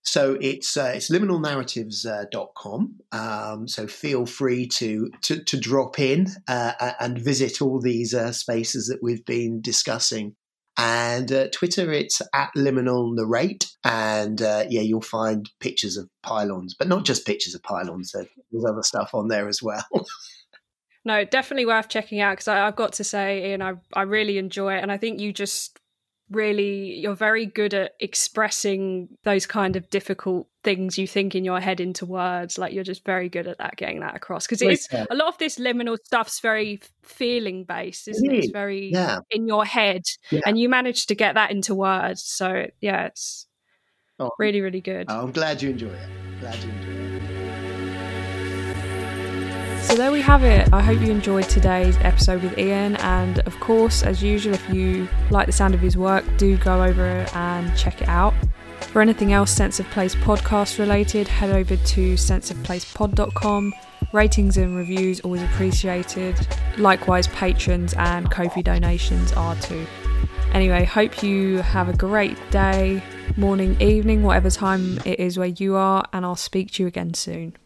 So it's uh, it's liminalnarratives.com. Uh, um, so feel free to to, to drop in uh, and visit all these uh, spaces that we've been discussing. And uh, Twitter, it's at liminal narrate, and uh, yeah, you'll find pictures of pylons, but not just pictures of pylons. There's other stuff on there as well. no, definitely worth checking out because I've got to say, Ian, I I really enjoy it, and I think you just really you're very good at expressing those kind of difficult things you think in your head into words like you're just very good at that getting that across because it's a lot of this liminal stuff's very feeling based isn't it, it? it's very yeah. in your head yeah. and you managed to get that into words so yeah it's oh. really really good oh, i'm glad you enjoy it glad you enjoy it so there we have it. I hope you enjoyed today's episode with Ian. And of course, as usual, if you like the sound of his work, do go over and check it out. For anything else Sense of Place podcast related, head over to senseofplacepod.com. Ratings and reviews always appreciated. Likewise, patrons and Ko-fi donations are too. Anyway, hope you have a great day, morning, evening, whatever time it is where you are, and I'll speak to you again soon.